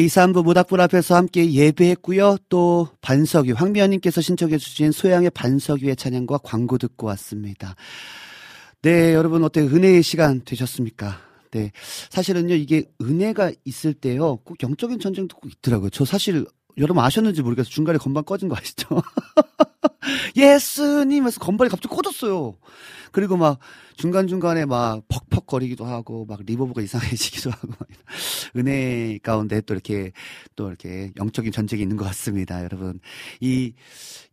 [SPEAKER 1] 네, 2, 3부 모닥불 앞에서 함께 예배했고요. 또 반석유, 황미연님께서 신청해 주신 소양의 반석유의 찬양과 광고 듣고 왔습니다. 네, 여러분 어때 은혜의 시간 되셨습니까? 네, 사실은요 이게 은혜가 있을 때요 꼭 영적인 전쟁도 꼭 있더라고요. 저 사실 여러분 아셨는지 모르겠어요. 중간에 건반 꺼진 거 아시죠? 예수님 해서 건반이 갑자기 꺼졌어요. 그리고 막 중간중간에 막 퍽퍽거리기도 하고 막 리버브가 이상해지기도 하고 막 은혜 가운데 또 이렇게 또 이렇게 영적인 전쟁이 있는 것 같습니다. 여러분. 이,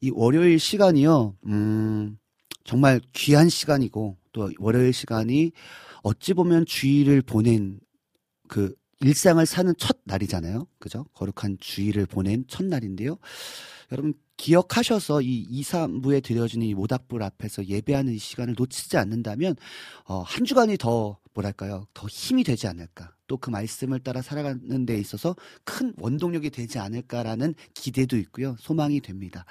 [SPEAKER 1] 이 월요일 시간이요, 음, 정말 귀한 시간이고 또 월요일 시간이 어찌 보면 주일을 보낸 그 일상을 사는 첫 날이잖아요. 그죠? 거룩한 주일을 보낸 첫 날인데요. 여러분 기억하셔서 이 2, 3부에 드려지는 이 모닥불 앞에서 예배하는 이 시간을 놓치지 않는다면 어, 한 주간이 더 뭐랄까요? 더 힘이 되지 않을까. 또 그 말씀을 따라 살아가는 데 있어서 큰 원동력이 되지 않을까라는 기대도 있고요. 소망이 됩니다.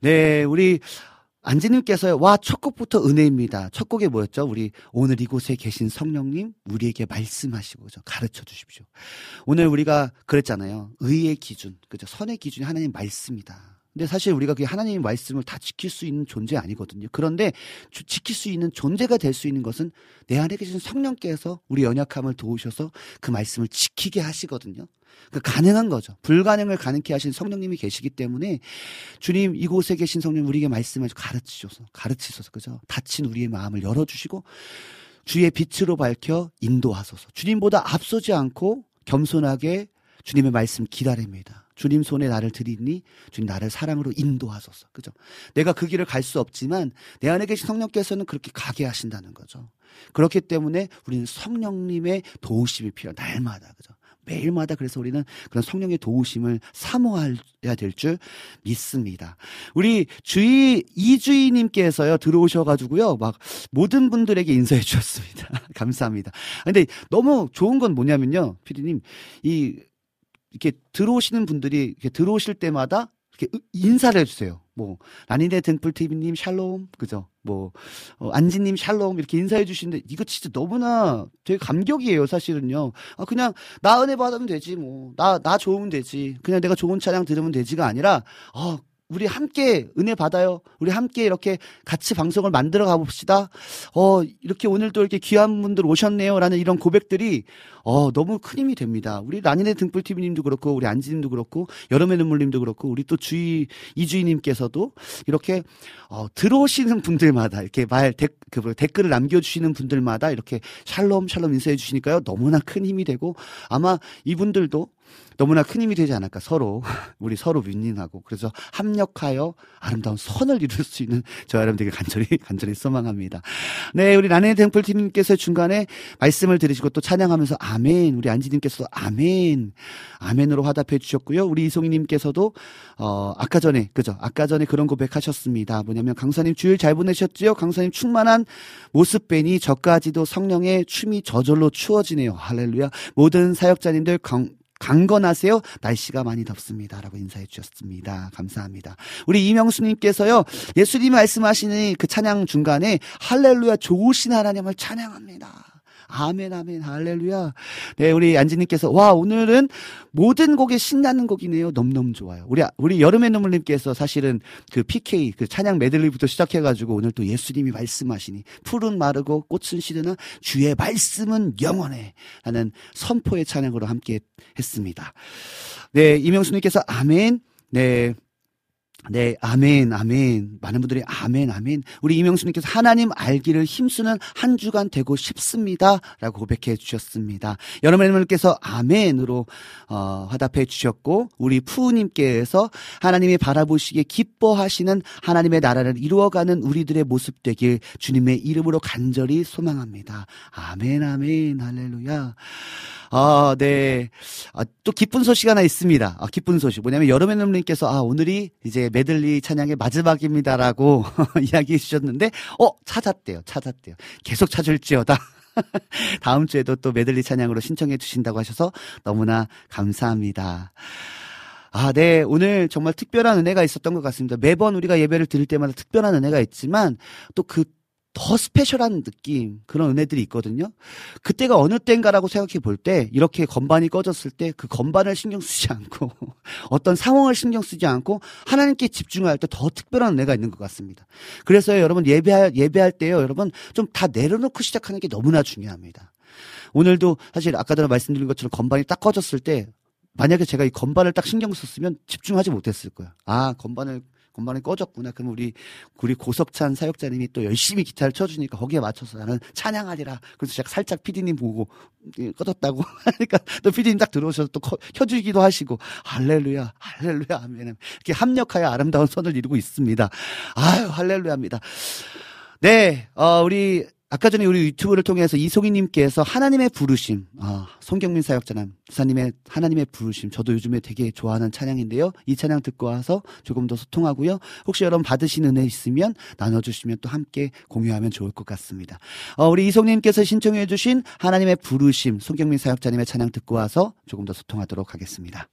[SPEAKER 1] 네, 우리 안지님께서요, 와, 첫 곡부터 은혜입니다. 첫 곡이 뭐였죠? 우리 오늘 이곳에 계신 성령님, 우리에게 말씀하시고? 가르쳐 주십시오. 오늘 우리가 그랬잖아요. 의의 기준, 그죠? 선의 기준이 하나님 말씀이다. 근데 사실 우리가 그 하나님의 말씀을 다 지킬 수 있는 존재 아니거든요. 그런데 주- 지킬 수 있는 존재가 될 수 있는 것은 내 안에 계신 성령께서 우리 연약함을 도우셔서 그 말씀을 지키게 하시거든요. 그 가능한 거죠. 불가능을 가능케 하신 성령님이 계시기 때문에 주님 이곳에 계신 성령 우리에게 말씀을 가르치셔서 가르치셔서 그죠? 다친 우리의 마음을 열어주시고 주의 빛으로 밝혀 인도하소서. 주님보다 앞서지 않고 겸손하게 주님의 말씀 기다립니다. 주님 손에 나를 드리니 주님 나를 사랑으로 인도하소서. 그죠? 내가 그 길을 갈 수 없지만 내 안에 계신 성령께서는 그렇게 가게 하신다는 거죠. 그렇기 때문에 우리는 성령님의 도우심이 필요한 날마다 그죠? 매일마다 그래서 우리는 그런 성령의 도우심을 사모해야 될 줄 믿습니다. 우리 주의 이주희님께서요 들어오셔가지고요 막 모든 분들에게 인사해 주셨습니다. 감사합니다. 근데 너무 좋은 건 뭐냐면요, 피디님 이 이렇게 들어오시는 분들이 이렇게 들어오실 때마다 이렇게 으- 인사를 해주세요. 뭐 라니네 등불 TV님 샬롬 그죠? 뭐 어, 안지님 샬롬 이렇게 인사해 주시는데 이거 진짜 너무나 되게 감격이에요 사실은요. 아 그냥 나 은혜 받으면 되지 뭐 나 나 좋으면 되지 그냥 내가 좋은 찬양 들으면 되지가 아니라 아 우리 함께 은혜 받아요. 우리 함께 이렇게 같이 방송을 만들어 가봅시다. 어, 이렇게 오늘 또 이렇게 귀한 분들 오셨네요. 라는 이런 고백들이, 어, 너무 큰 힘이 됩니다. 우리 라니네 등불TV님도 그렇고, 우리 안지님도 그렇고, 여름의 눈물님도 그렇고, 우리 또 주희, 이주희님께서도 이렇게, 어, 들어오시는 분들마다 이렇게 말, 댓, 그, 뭐 댓글을 남겨주시는 분들마다 이렇게 샬롬, 샬롬 인사해 주시니까요. 너무나 큰 힘이 되고, 아마 이분들도 너무나 큰 힘이 되지 않을까 서로 우리 서로 윈윈하고 그래서 합력하여 아름다운 선을 이룰 수 있는 저 여러분들에게 간절히 간절히 소망합니다. 네, 우리 라네 템플 팀님께서 중간에 말씀을 들으시고 또 찬양하면서 아멘. 우리 안지님께서도 아멘, 아멘으로 화답해 주셨고요. 우리 이송희님께서도 어 아까 전에 그죠? 아까 전에 그런 고백하셨습니다. 뭐냐면 강사님 주일 잘 보내셨지요? 강사님 충만한 모습 뵈니 저까지도 성령의 춤이 저절로 추워지네요. 할렐루야. 모든 사역자님들 강, 강건하세요. 날씨가 많이 덥습니다. 라고 인사해 주셨습니다. 감사합니다. 우리 이명수님께서요, 예수님이 말씀하시는 그 찬양 중간에 할렐루야 좋으신 하나님을 찬양합니다. 아멘, 아멘, 할렐루야. 네, 우리 안지님께서, 와, 오늘은 모든 곡에 신나는 곡이네요. 너무너무 좋아요. 우리, 우리 여름의 눈물님께서 사실은 그 PK, 그 찬양 메들리부터 시작해가지고 오늘 또 예수님이 말씀하시니, 푸른 마르고 꽃은 시드나 주의 말씀은 영원해. 라는 선포의 찬양으로 함께 했습니다. 네, 이명수님께서 아멘. 네. 네, 아멘, 아멘. 많은 분들이 아멘, 아멘. 우리 이명수님께서 하나님 알기를 힘쓰는 한 주간 되고 싶습니다. 라고 고백해 주셨습니다. 여러분들께서 아멘으로, 어, 화답해 주셨고, 우리 푸우님께서 하나님이 바라보시기에 기뻐하시는 하나님의 나라를 이루어가는 우리들의 모습 되길 주님의 이름으로 간절히 소망합니다. 아멘, 아멘, 할렐루야. 아, 네. 아, 또 기쁜 소식 하나 있습니다. 아, 기쁜 소식. 뭐냐면 눈님께서 아, 오늘이 이제 메들리 찬양의 마지막입니다라고 이야기해 주셨는데, 어, 찾았대요. 찾았대요. 계속 찾을지어다. 다음 주에도 또 메들리 찬양으로 신청해 주신다고 하셔서 너무나 감사합니다. 아, 네. 오늘 정말 특별한 은혜가 있었던 것 같습니다. 매번 우리가 예배를 드릴 때마다 특별한 은혜가 있지만 또 그 더 스페셜한 느낌, 그런 은혜들이 있거든요. 그때가 어느 때인가라고 생각해 볼 때, 이렇게 건반이 꺼졌을 때 그 건반을 신경 쓰지 않고, 어떤 상황을 신경 쓰지 않고, 하나님께 집중할 때 더 특별한 은혜가 있는 것 같습니다. 그래서 여러분 예배할, 예배할 때요, 여러분 좀 다 내려놓고 시작하는 게 너무나 중요합니다. 오늘도 사실 아까 전에 말씀드린 것처럼 건반이 딱 꺼졌을 때, 만약에 제가 이 건반을 딱 신경 썼으면 집중하지 못했을 거야. 아, 건반을, 건반이 꺼졌구나. 그럼 우리, 우리 고석찬 사역자님이 또 열심히 기타를 쳐주니까 거기에 맞춰서 나는 찬양하리라. 그래서 제가 살짝 피디님 보고 예, 꺼졌다고 하니까 또 피디님 딱 들어오셔서 또 커- 켜주기도 하시고 할렐루야, 할렐루야 하면 이렇게 합력하여 아름다운 선을 이루고 있습니다. 아유, 할렐루야입니다. 네, 어, 우리 아까 전에 우리 유튜브를 통해서 이송희님께서 하나님의 부르심, 아, 송경민 사역자님, 부사님의 하나님의 부르심, 저도 요즘에 되게 좋아하는 찬양인데요. 이 찬양 듣고 와서 조금 더 소통하고요. 혹시 여러분 받으신 은혜 있으면 나눠주시면 또 함께 공유하면 좋을 것 같습니다. 어, 우리 이송님께서 신청해주신 하나님의 부르심, 송경민 사역자님의 찬양 듣고 와서 조금 더 소통하도록 하겠습니다.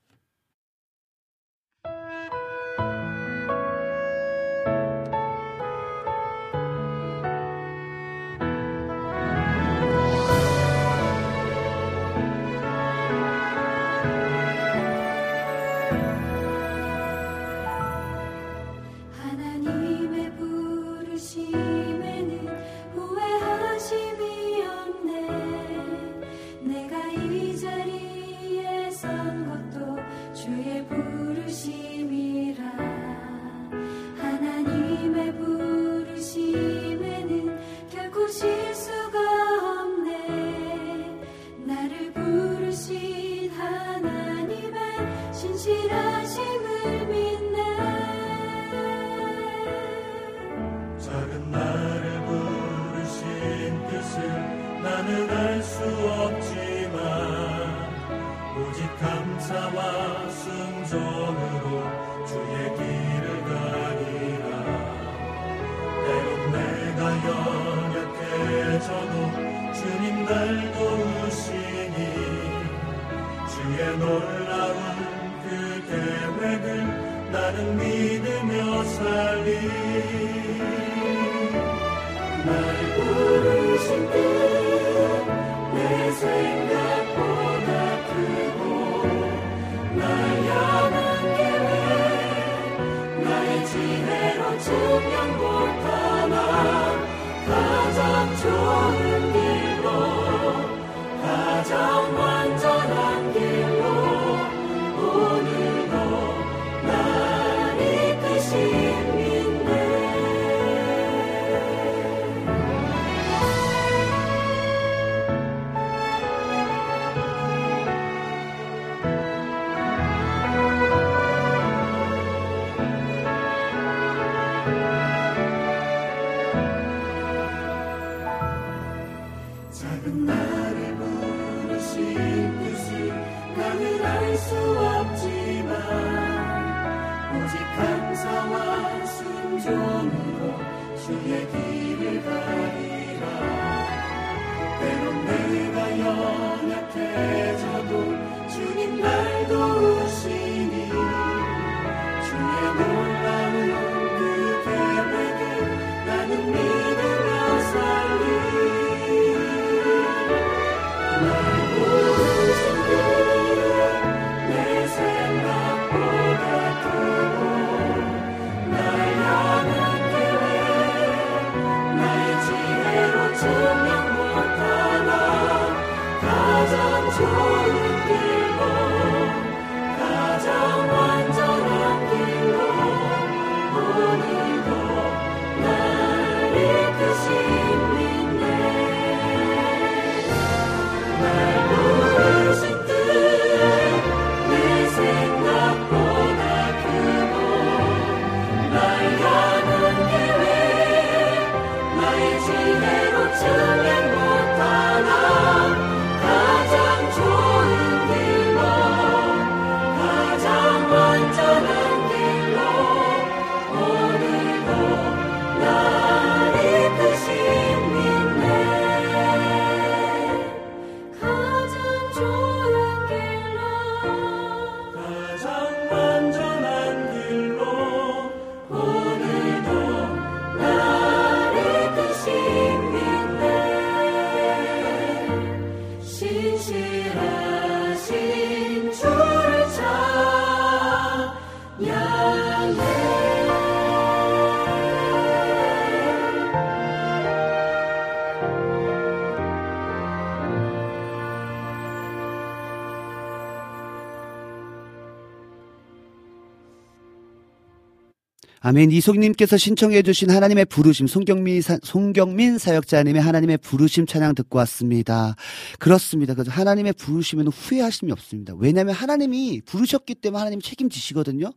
[SPEAKER 1] 아멘. 이송님께서 신청해주신 하나님의 부르심, 송경민, 사, 송경민 사역자님의 하나님의 부르심 찬양 듣고 왔습니다. 그렇습니다. 그래서 하나님의 부르심에는 후회하심이 없습니다. 왜냐하면 하나님이 부르셨기 때문에 하나님이 책임지시거든요.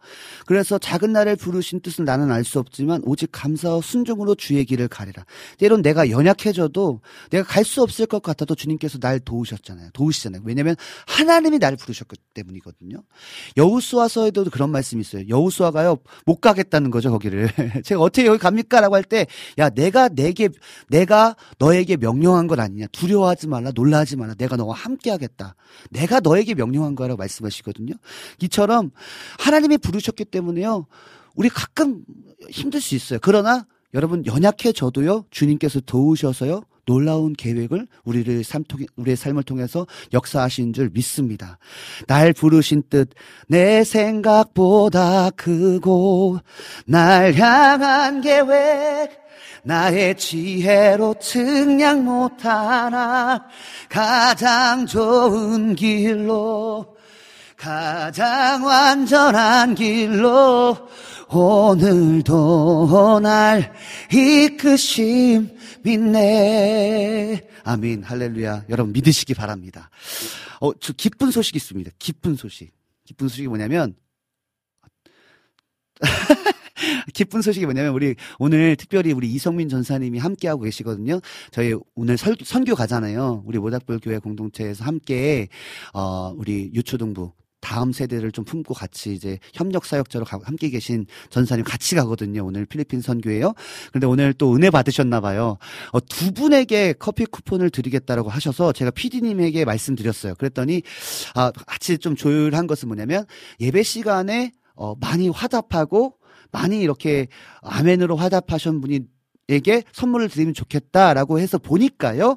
[SPEAKER 1] 그래서 작은 나를 부르신 뜻은 나는 알 수 없지만 오직 감사와 순종으로 주의 길을 가리라. 때론 내가 연약해져도 내가 갈 수 없을 것 같아도 주님께서 날 도우셨잖아요. 도우시잖아요. 왜냐하면 하나님이 나를 부르셨기 때문이거든요. 여우수아서에도 그런 말씀이 있어요. 여우수아가요 못 가겠다는 거죠 거기를. 제가 어떻게 여기 갑니까라고 할 때 야 내가 내게 내가 너에게 명령한 건 아니냐. 두려워하지 말라, 놀라지 말라. 내가 너와 함께하겠다. 내가 너에게 명령한 거라고 말씀하시거든요. 이처럼 하나님이 부르셨기 때문에요. 우리 가끔 힘들 수 있어요. 그러나 여러분 연약해져도요 주님께서 도우셔서요 놀라운 계획을 우리를 삶 통, 우리의 삶을 통해서 역사하신 줄 믿습니다. 날 부르신 뜻, 내 생각보다 크고, 날 향한 계획, 나의 지혜로 측량 못하나, 가장 좋은 길로, 가장 완전한 길로, 오늘도 날 이끄심 믿네. 아멘. 할렐루야. 여러분 믿으시기 바랍니다. 어, 저 기쁜 소식이 있습니다. 기쁜 소식. 기쁜 소식이 뭐냐면 기쁜 소식이 뭐냐면 우리 오늘 특별히 우리 이성민 전사님이 함께 하고 계시거든요. 저희 오늘 설, 선교 가잖아요. 우리 모닥불 교회 공동체에서 함께 어 우리 유초등부 다음 세대를 좀 품고 같이 이제 협력 사역자로 가- 함께 계신 전사님 같이 가거든요. 오늘 필리핀 선교예요. 그런데 오늘 또 은혜 받으셨나 봐요. 어, 두 분에게 커피 쿠폰을 드리겠다라고 하셔서 제가 PD님에게 말씀드렸어요. 그랬더니 아, 같이 좀 조율한 것은 뭐냐면 예배 시간에 어, 많이 화답하고 많이 이렇게 아멘으로 화답하신 분이 에게 선물을 드리면 좋겠다라고 해서 보니까요.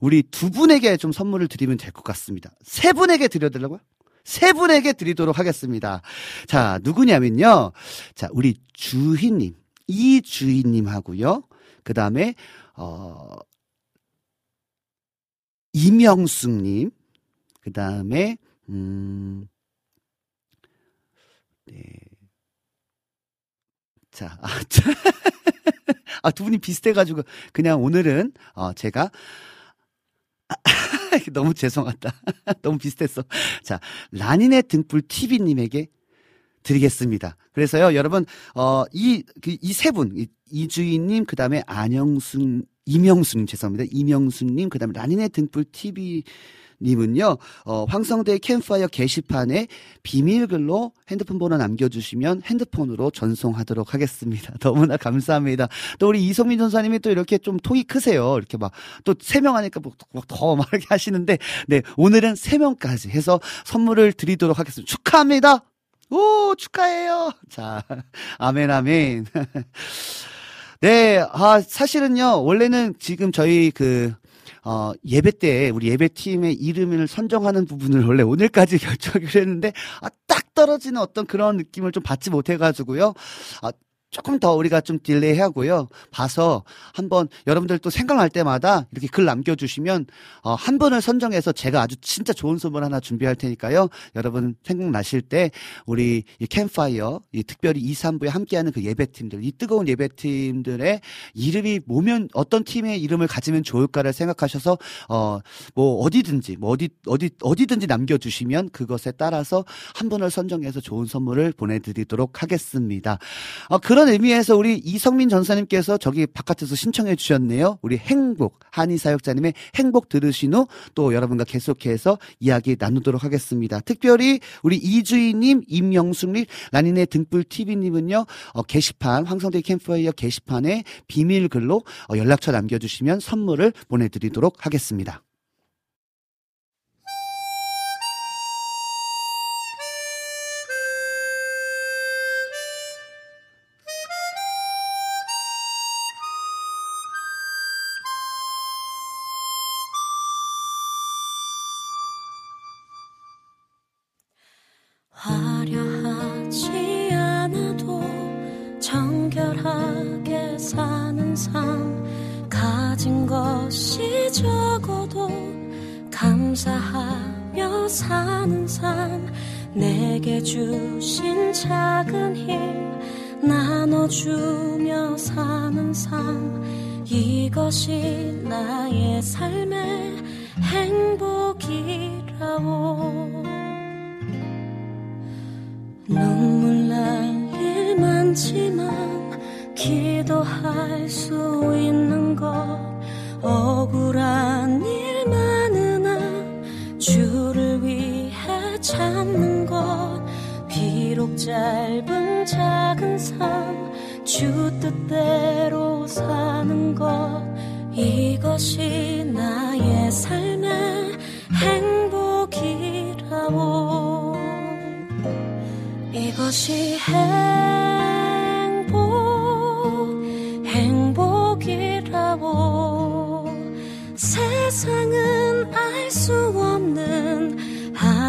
[SPEAKER 1] 우리 두 분에게 좀 선물을 드리면 될 것 같습니다. 세 분에게 드려달라고요? 세 분에게 드리도록 하겠습니다. 자, 누구냐면요. 자, 우리 주희님, 이 주희님하고요. 그 다음에, 어, 이명숙님, 그 다음에, 음, 네. 자, 아, 자. 아, 두 분이 비슷해가지고, 그냥 오늘은, 어, 제가, 너무 죄송하다. 너무 비슷했어. 자, 라니네 등불 TV님에게 드리겠습니다. 그래서요, 여러분, 어, 이, 그, 이 세 분, 이- 이주인님, 그 다음에 안영순, 이명순님, 죄송합니다. 이명순님, 그 다음에 라니네 등불 TV 님은요, 어, 황성대 캠파이어 게시판에 비밀글로 핸드폰 번호 남겨주시면 핸드폰으로 전송하도록 하겠습니다. 너무나 감사합니다. 또 우리 이성민 전사님이 또 이렇게 좀 통이 크세요. 이렇게 막, 또 세 명 하니까 뭐더막 이렇게 하시는데, 네, 오늘은 세 명까지 해서 선물을 드리도록 하겠습니다. 축하합니다! 오, 축하해요! 자, 아멘, 아멘. 네, 아, 사실은요, 원래는 지금 저희 그, 어, 예배 때 우리 예배팀의 이름을 선정하는 부분을 원래 오늘까지 결정을 했는데, 아, 딱 떨어지는 어떤 그런 느낌을 좀 받지 못해가지고요. 아, 조금 더 우리가 좀 delay 하고요. 봐서 한번 여러분들 또 생각날 때마다 이렇게 글 남겨주시면 어, 한 분을 선정해서 제가 아주 진짜 좋은 선물 하나 준비할 테니까요. 여러분 생각나실 때 우리 이 캠파이어 이 특별히 2, 3부에 함께하는 그 예배팀들 이 뜨거운 예배팀들의 이름이 뭐면 어떤 팀의 이름을 가지면 좋을까를 생각하셔서 어 뭐 어디든지 뭐 어디 어디 어디든지 남겨주시면 그것에 따라서 한 분을 선정해서 좋은 선물을 보내드리도록 하겠습니다. 어, 그런 의미에서 우리 이성민 전사님께서 저기 바깥에서 신청해 주셨네요. 우리 행복 한의 사역자님의 행복 들으신 후 또 여러분과 계속해서 이야기 나누도록 하겠습니다. 특별히 우리 이주희님, 임영숙님, 라니네 등불 TV님은요 어, 게시판 황성대 캠프파이어 게시판에 비밀 글로 어, 연락처 남겨주시면 선물을 보내드리도록 하겠습니다.
[SPEAKER 4] 내게 주신 작은 힘 나눠주며 사는 삶 이것이 나의 삶의 행복이라오 눈물 날 일 많지만 기도할 수 있는 것 억울한 일 많으나 주를 참는 것. 비록 짧은 작은 삶 주 뜻대로 사는 것. 이것이 나의 삶의 행복이라오 이것이 행복, 행복이라고. 세상은 알 수 없는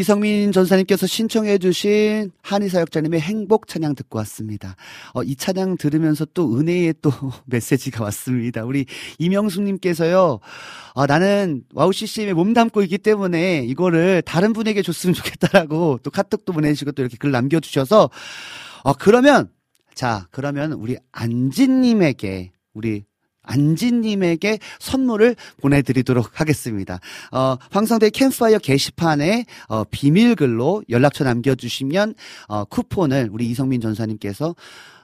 [SPEAKER 1] 이성민 전도사님께서 신청해 주신 하니 사역자님의 행복 찬양 듣고 왔습니다. 어, 이 찬양 들으면서 또 은혜의 또 메시지가 왔습니다. 우리 이명숙님께서요, 어, 나는 WOW CCM에 몸 담고 있기 때문에 이거를 다른 분에게 줬으면 좋겠다라고 또 카톡도 보내주시고 또 이렇게 글 남겨주셔서, 어, 그러면, 자, 그러면 우리 안지님에게, 우리 안지님에게 선물을 보내드리도록 하겠습니다. 어, 황성대 캠파이어 게시판에 어, 비밀글로 연락처 남겨주시면 어, 쿠폰을 우리 이성민 전사님께서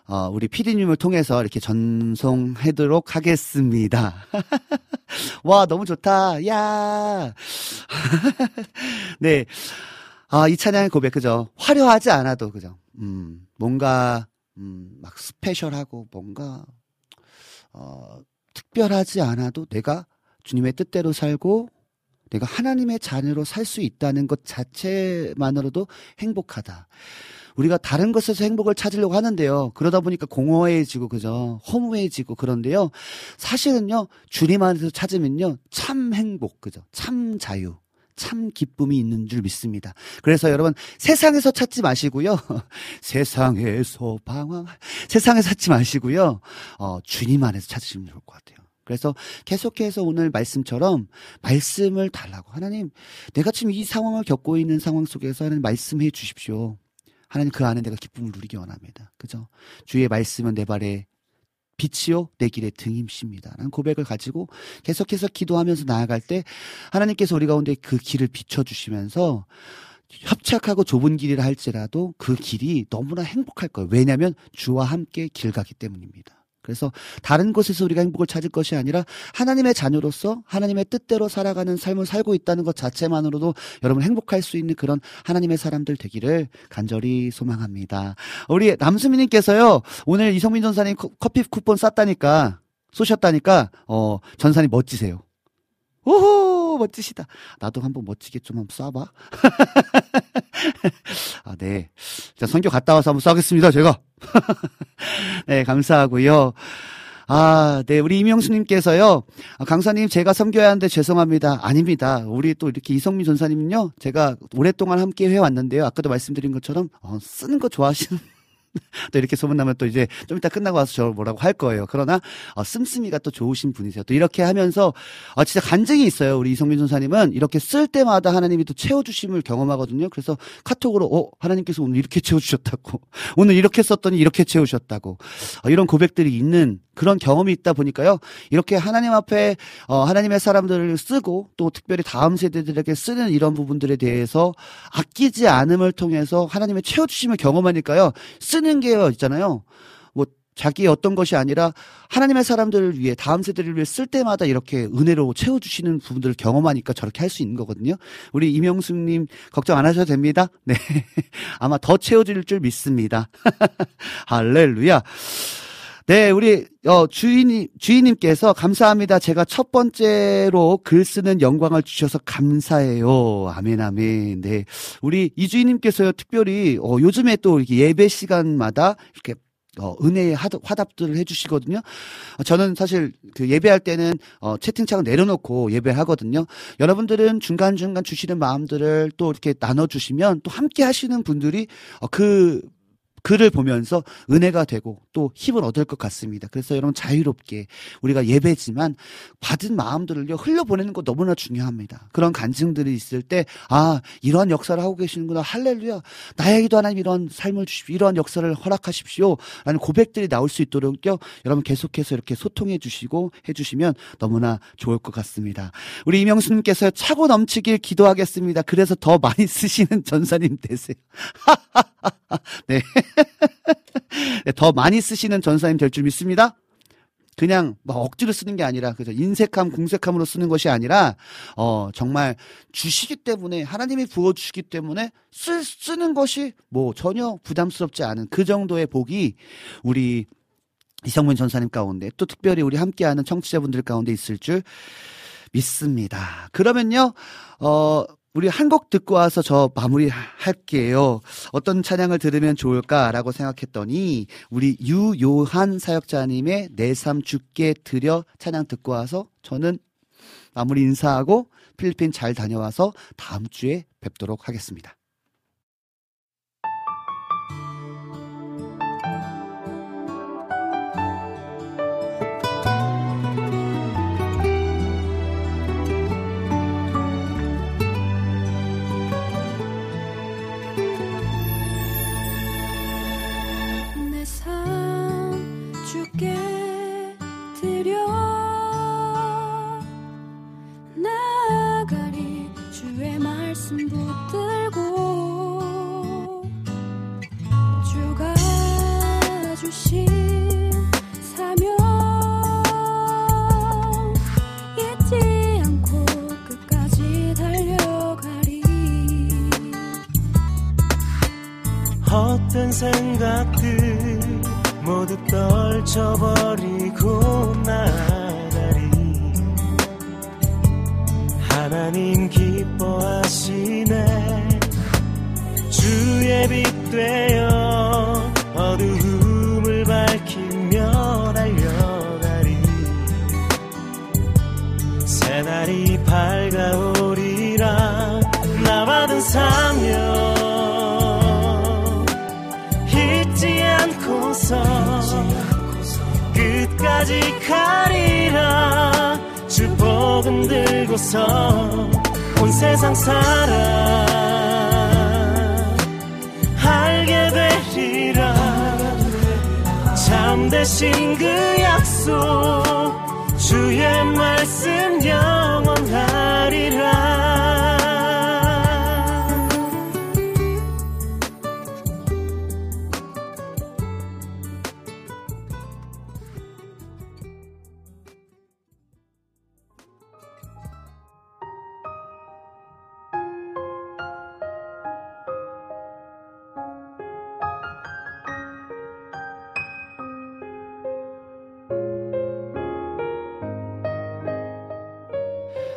[SPEAKER 1] 어, 우리 피디님을 통해서 이렇게 전송하도록 하겠습니다. 와, 너무 좋다. 야. 네. 아, 이 찬양의 고백, 그죠? 화려하지 않아도, 그죠? 음, 뭔가, 음, 막 스페셜하고, 뭔가, 어, 특별하지 않아도 내가 주님의 뜻대로 살고 내가 하나님의 자녀로 살 수 있다는 것 자체만으로도 행복하다. 우리가 다른 것에서 행복을 찾으려고 하는데요. 그러다 보니까 공허해지고 그죠. 허무해지고 그런데요. 사실은요. 주님 안에서 찾으면요. 참 행복 그죠. 참 자유. 참 기쁨이 있는 줄 믿습니다. 그래서 여러분 세상에서 찾지 마시고요. 세상에서 방황 세상에서 찾지 마시고요. 어, 주님 안에서 찾으시면 좋을 것 같아요. 그래서 계속해서 오늘 말씀처럼 말씀을 달라고 하나님 내가 지금 이 상황을 겪고 있는 상황 속에서 하나님 말씀해 주십시오. 하나님 그 안에 내가 기쁨을 누리기 원합니다. 그죠? 주의 말씀은 내 발에 빛이요 내 길의 등임십니다. 라는 고백을 가지고 계속해서 기도하면서 나아갈 때 하나님께서 우리 가운데 그 길을 비춰 주시면서 협착하고 좁은 길이라 할지라도 그 길이 너무나 행복할 거예요. 왜냐하면 주와 함께 길 가기 때문입니다. 그래서 다른 곳에서 우리가 행복을 찾을 것이 아니라 하나님의 자녀로서 하나님의 뜻대로 살아가는 삶을 살고 있다는 것 자체만으로도 여러분 행복할 수 있는 그런 하나님의 사람들 되기를 간절히 소망합니다. 우리 남수민님께서요 오늘 이성민 전사님 커피 쿠폰 쌌다니까 쏘셨다니까 어 전사님 멋지세요. 오호 멋지시다. 나도 한번 멋지게 좀 한번 쏴봐. 아 네. 자 선교 갔다 와서 한번 쏴겠습니다 제가. 네 감사하고요. 아, 네, 우리 이명수님께서요, 아, 강사님, 제가 섬겨야 하는데 죄송합니다. 아닙니다. 우리 또 이렇게 이성민 전사님은요, 제가 오랫동안 함께 해왔는데요. 아까도 말씀드린 것처럼, 어, 쓰는 거 좋아하시는 또 이렇게 소문나면 또 이제 좀 이따 끝나고 와서 저 뭐라고 할 거예요. 그러나 어, 씀씀이가 또 좋으신 분이세요. 또 이렇게 하면서 어, 진짜 간증이 있어요. 우리 이성민 전사님은 이렇게 쓸 때마다 하나님이 또 채워주심을 경험하거든요. 그래서 카톡으로 어 하나님께서 오늘 이렇게 채워주셨다고 오늘 이렇게 썼더니 이렇게 채우셨다고 어, 이런 고백들이 있는 그런 경험이 있다 보니까요. 이렇게 하나님 앞에 어, 하나님의 사람들을 쓰고 또 특별히 다음 세대들에게 쓰는 이런 부분들에 대해서 아끼지 않음을 통해서 하나님의 채워주심을 경험하니까요. 쓰는 게 있잖아요. 뭐 자기의 어떤 것이 아니라 하나님의 사람들을 위해 다음 세대를 위해 쓸 때마다 이렇게 은혜로 채워주시는 부분들을 경험하니까 저렇게 할 수 있는 거거든요. 우리 이명숙님 걱정 안 하셔도 됩니다. 네. 아마 더 채워질 줄 믿습니다. 할렐루야. 네, 우리 어 주인이 주인님께서 감사합니다. 제가 첫 번째로 글 쓰는 영광을 주셔서 감사해요. 아멘 아멘. 네. 우리 이 주인님께서요 특별히 어 요즘에 또 이렇게 예배 시간마다 이렇게 어, 은혜의 화답들을 해주시거든요. 어, 저는 사실 그 예배할 때는 어, 채팅창을 내려놓고 예배하거든요. 여러분들은 중간중간 주시는 마음들을 또 이렇게 나눠주시면 또 함께 하시는 분들이 어, 그 글을 보면서 은혜가 되고 또 힘을 얻을 것 같습니다. 그래서 여러분 자유롭게 우리가 예배지만 받은 마음들을요 흘려보내는 거 너무나 중요합니다. 그런 간증들이 있을 때 아 이러한 역사를 하고 계시는구나 할렐루야 나에게도 하나님 이런 삶을 주십시오 이러한 역사를 허락하십시오 라는 고백들이 나올 수 있도록요 여러분 계속해서 이렇게 소통해 주시고 해주시면 너무나 좋을 것 같습니다. 우리 이명수님께서 차고 넘치길 기도하겠습니다. 그래서 더 많이 쓰시는 전사님 되세요. 네. 네. 더 많이 쓰시는 전사님 될 줄 믿습니다. 그냥 막 억지로 쓰는 게 아니라 그죠 인색함 궁색함으로 쓰는 것이 아니라 어 정말 주시기 때문에 하나님이 부어 주시기 때문에 쓰, 쓰는 것이 뭐 전혀 부담스럽지 않은 그 정도의 복이 우리 이성문 전사님 가운데 또 특별히 우리 함께하는 청취자분들 가운데 있을 줄 믿습니다. 그러면요 어 우리 한 곡 듣고 와서 저 마무리 할게요. 어떤 찬양을 들으면 좋을까라고 생각했더니 우리 유요한 사역자님의 내 삶 죽게 드려 찬양 듣고 와서 저는 마무리 인사하고 필리핀 잘 다녀와서 다음 주에 뵙도록 하겠습니다.
[SPEAKER 5] 말씀 붙들고 주가 주신
[SPEAKER 6] 헛된 생각들 모두 떨쳐버리고 나 하나님 기뻐하시네. 주의 빛 되어 어두움을 밝히며 달려가리. 새날이 밝아오리라. 나 받은 사명 잊지 않고서 끝까지 가리라 주 복음 들고서 온 세상 살아 알게 되리라. 참되신 그 약속 주의 말씀 영원하리라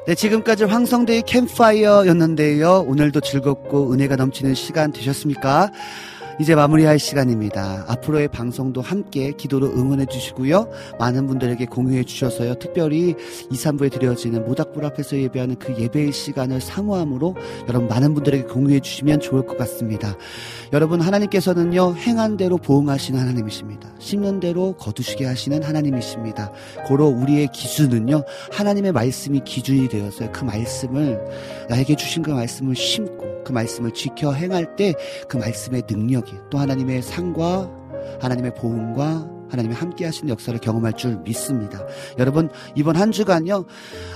[SPEAKER 1] 네, 지금까지 황성대의 캠파이어였는데요. 오늘도 즐겁고 은혜가 넘치는 시간 되셨습니까? 이제 마무리할 시간입니다. 앞으로의 방송도 함께 기도로 응원해 주시고요. 많은 분들에게 공유해 주셔서요. 특별히 2, 3부에 드려지는 모닥불 앞에서 예배하는 그 예배의 시간을 상호함으로 여러분 많은 분들에게 공유해 주시면 좋을 것 같습니다. 여러분 하나님께서는요. 행한 대로 보응하시는 하나님이십니다. 심는 대로 거두시게 하시는 하나님이십니다. 고로 우리의 기준은요. 하나님의 말씀이 기준이 되어서 그 말씀을 나에게 주신 그 말씀을 심고 그 말씀을 지켜 행할 때 그 말씀의 능력 이또 하나님의 상과 하나님의 보응과 하나님의 함께 하시는 역사를 경험할 줄 믿습니다. 여러분, 이번 한 주간요,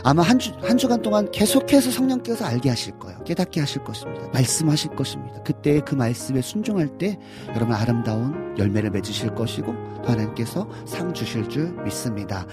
[SPEAKER 1] 아마 한 주, 한 주간 동안 계속해서 성령께서 알게 하실 거예요. 깨닫게 하실 것입니다. 말씀하실 것입니다. 그때 그 말씀에 순종할 때 여러분 아름다운 열매를 맺으실 것이고, 또 하나님께서 상 주실 줄 믿습니다.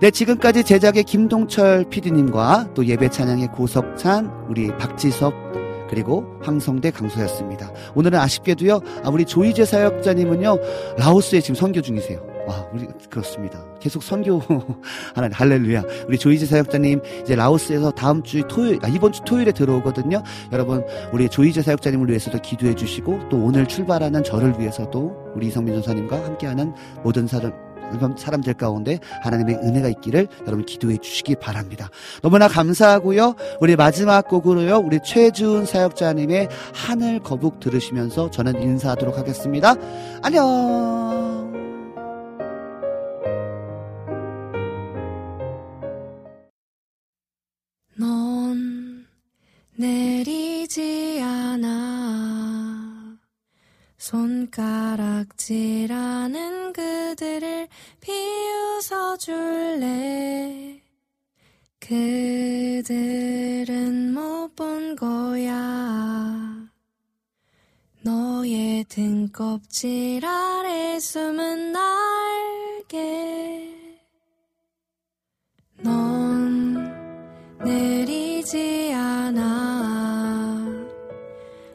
[SPEAKER 1] 네, 지금까지 제작의 김동철 PD님과 또 예배 찬양의 고석찬, 우리 박지섭 그리고 황성대 강소였습니다. 오늘은 아쉽게도요, 아, 우리 조이제 사역자님은요, 라오스에 지금 선교 중이세요. 와, 우리, 그렇습니다. 계속 선교, 하나, 할렐루야. 우리 조이제 사역자님, 이제 라오스에서 다음 주 토요일, 아, 이번 주 토요일에 들어오거든요. 여러분, 우리 조이제 사역자님을 위해서도 기도해 주시고, 또 오늘 출발하는 저를 위해서도 우리 이성민 전사님과 함께하는 모든 사람, 사람들 가운데 하나님의 은혜가 있기를 여러분 기도해 주시기 바랍니다. 너무나 감사하고요. 우리 마지막 곡으로요. 우리 최주은 사역자님의 하늘 거북 들으시면서 저는 인사하도록 하겠습니다. 안녕.
[SPEAKER 5] 넌 내리지 않아 손가락질하는 그들을 비웃어 줄래? 그들은 못 본 거야. 너의 등껍질 아래 숨은 날개. 넌 내리지 않아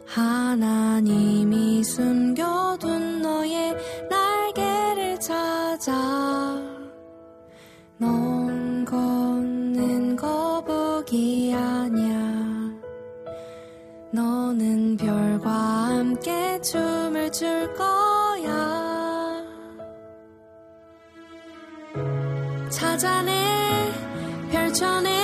[SPEAKER 5] 하나님이 숨겨둔 너의 날개를 찾아 넌 걷는 거북이 아냐 너는 별과 함께 춤을 출 거야. 찾아내 펼쳐내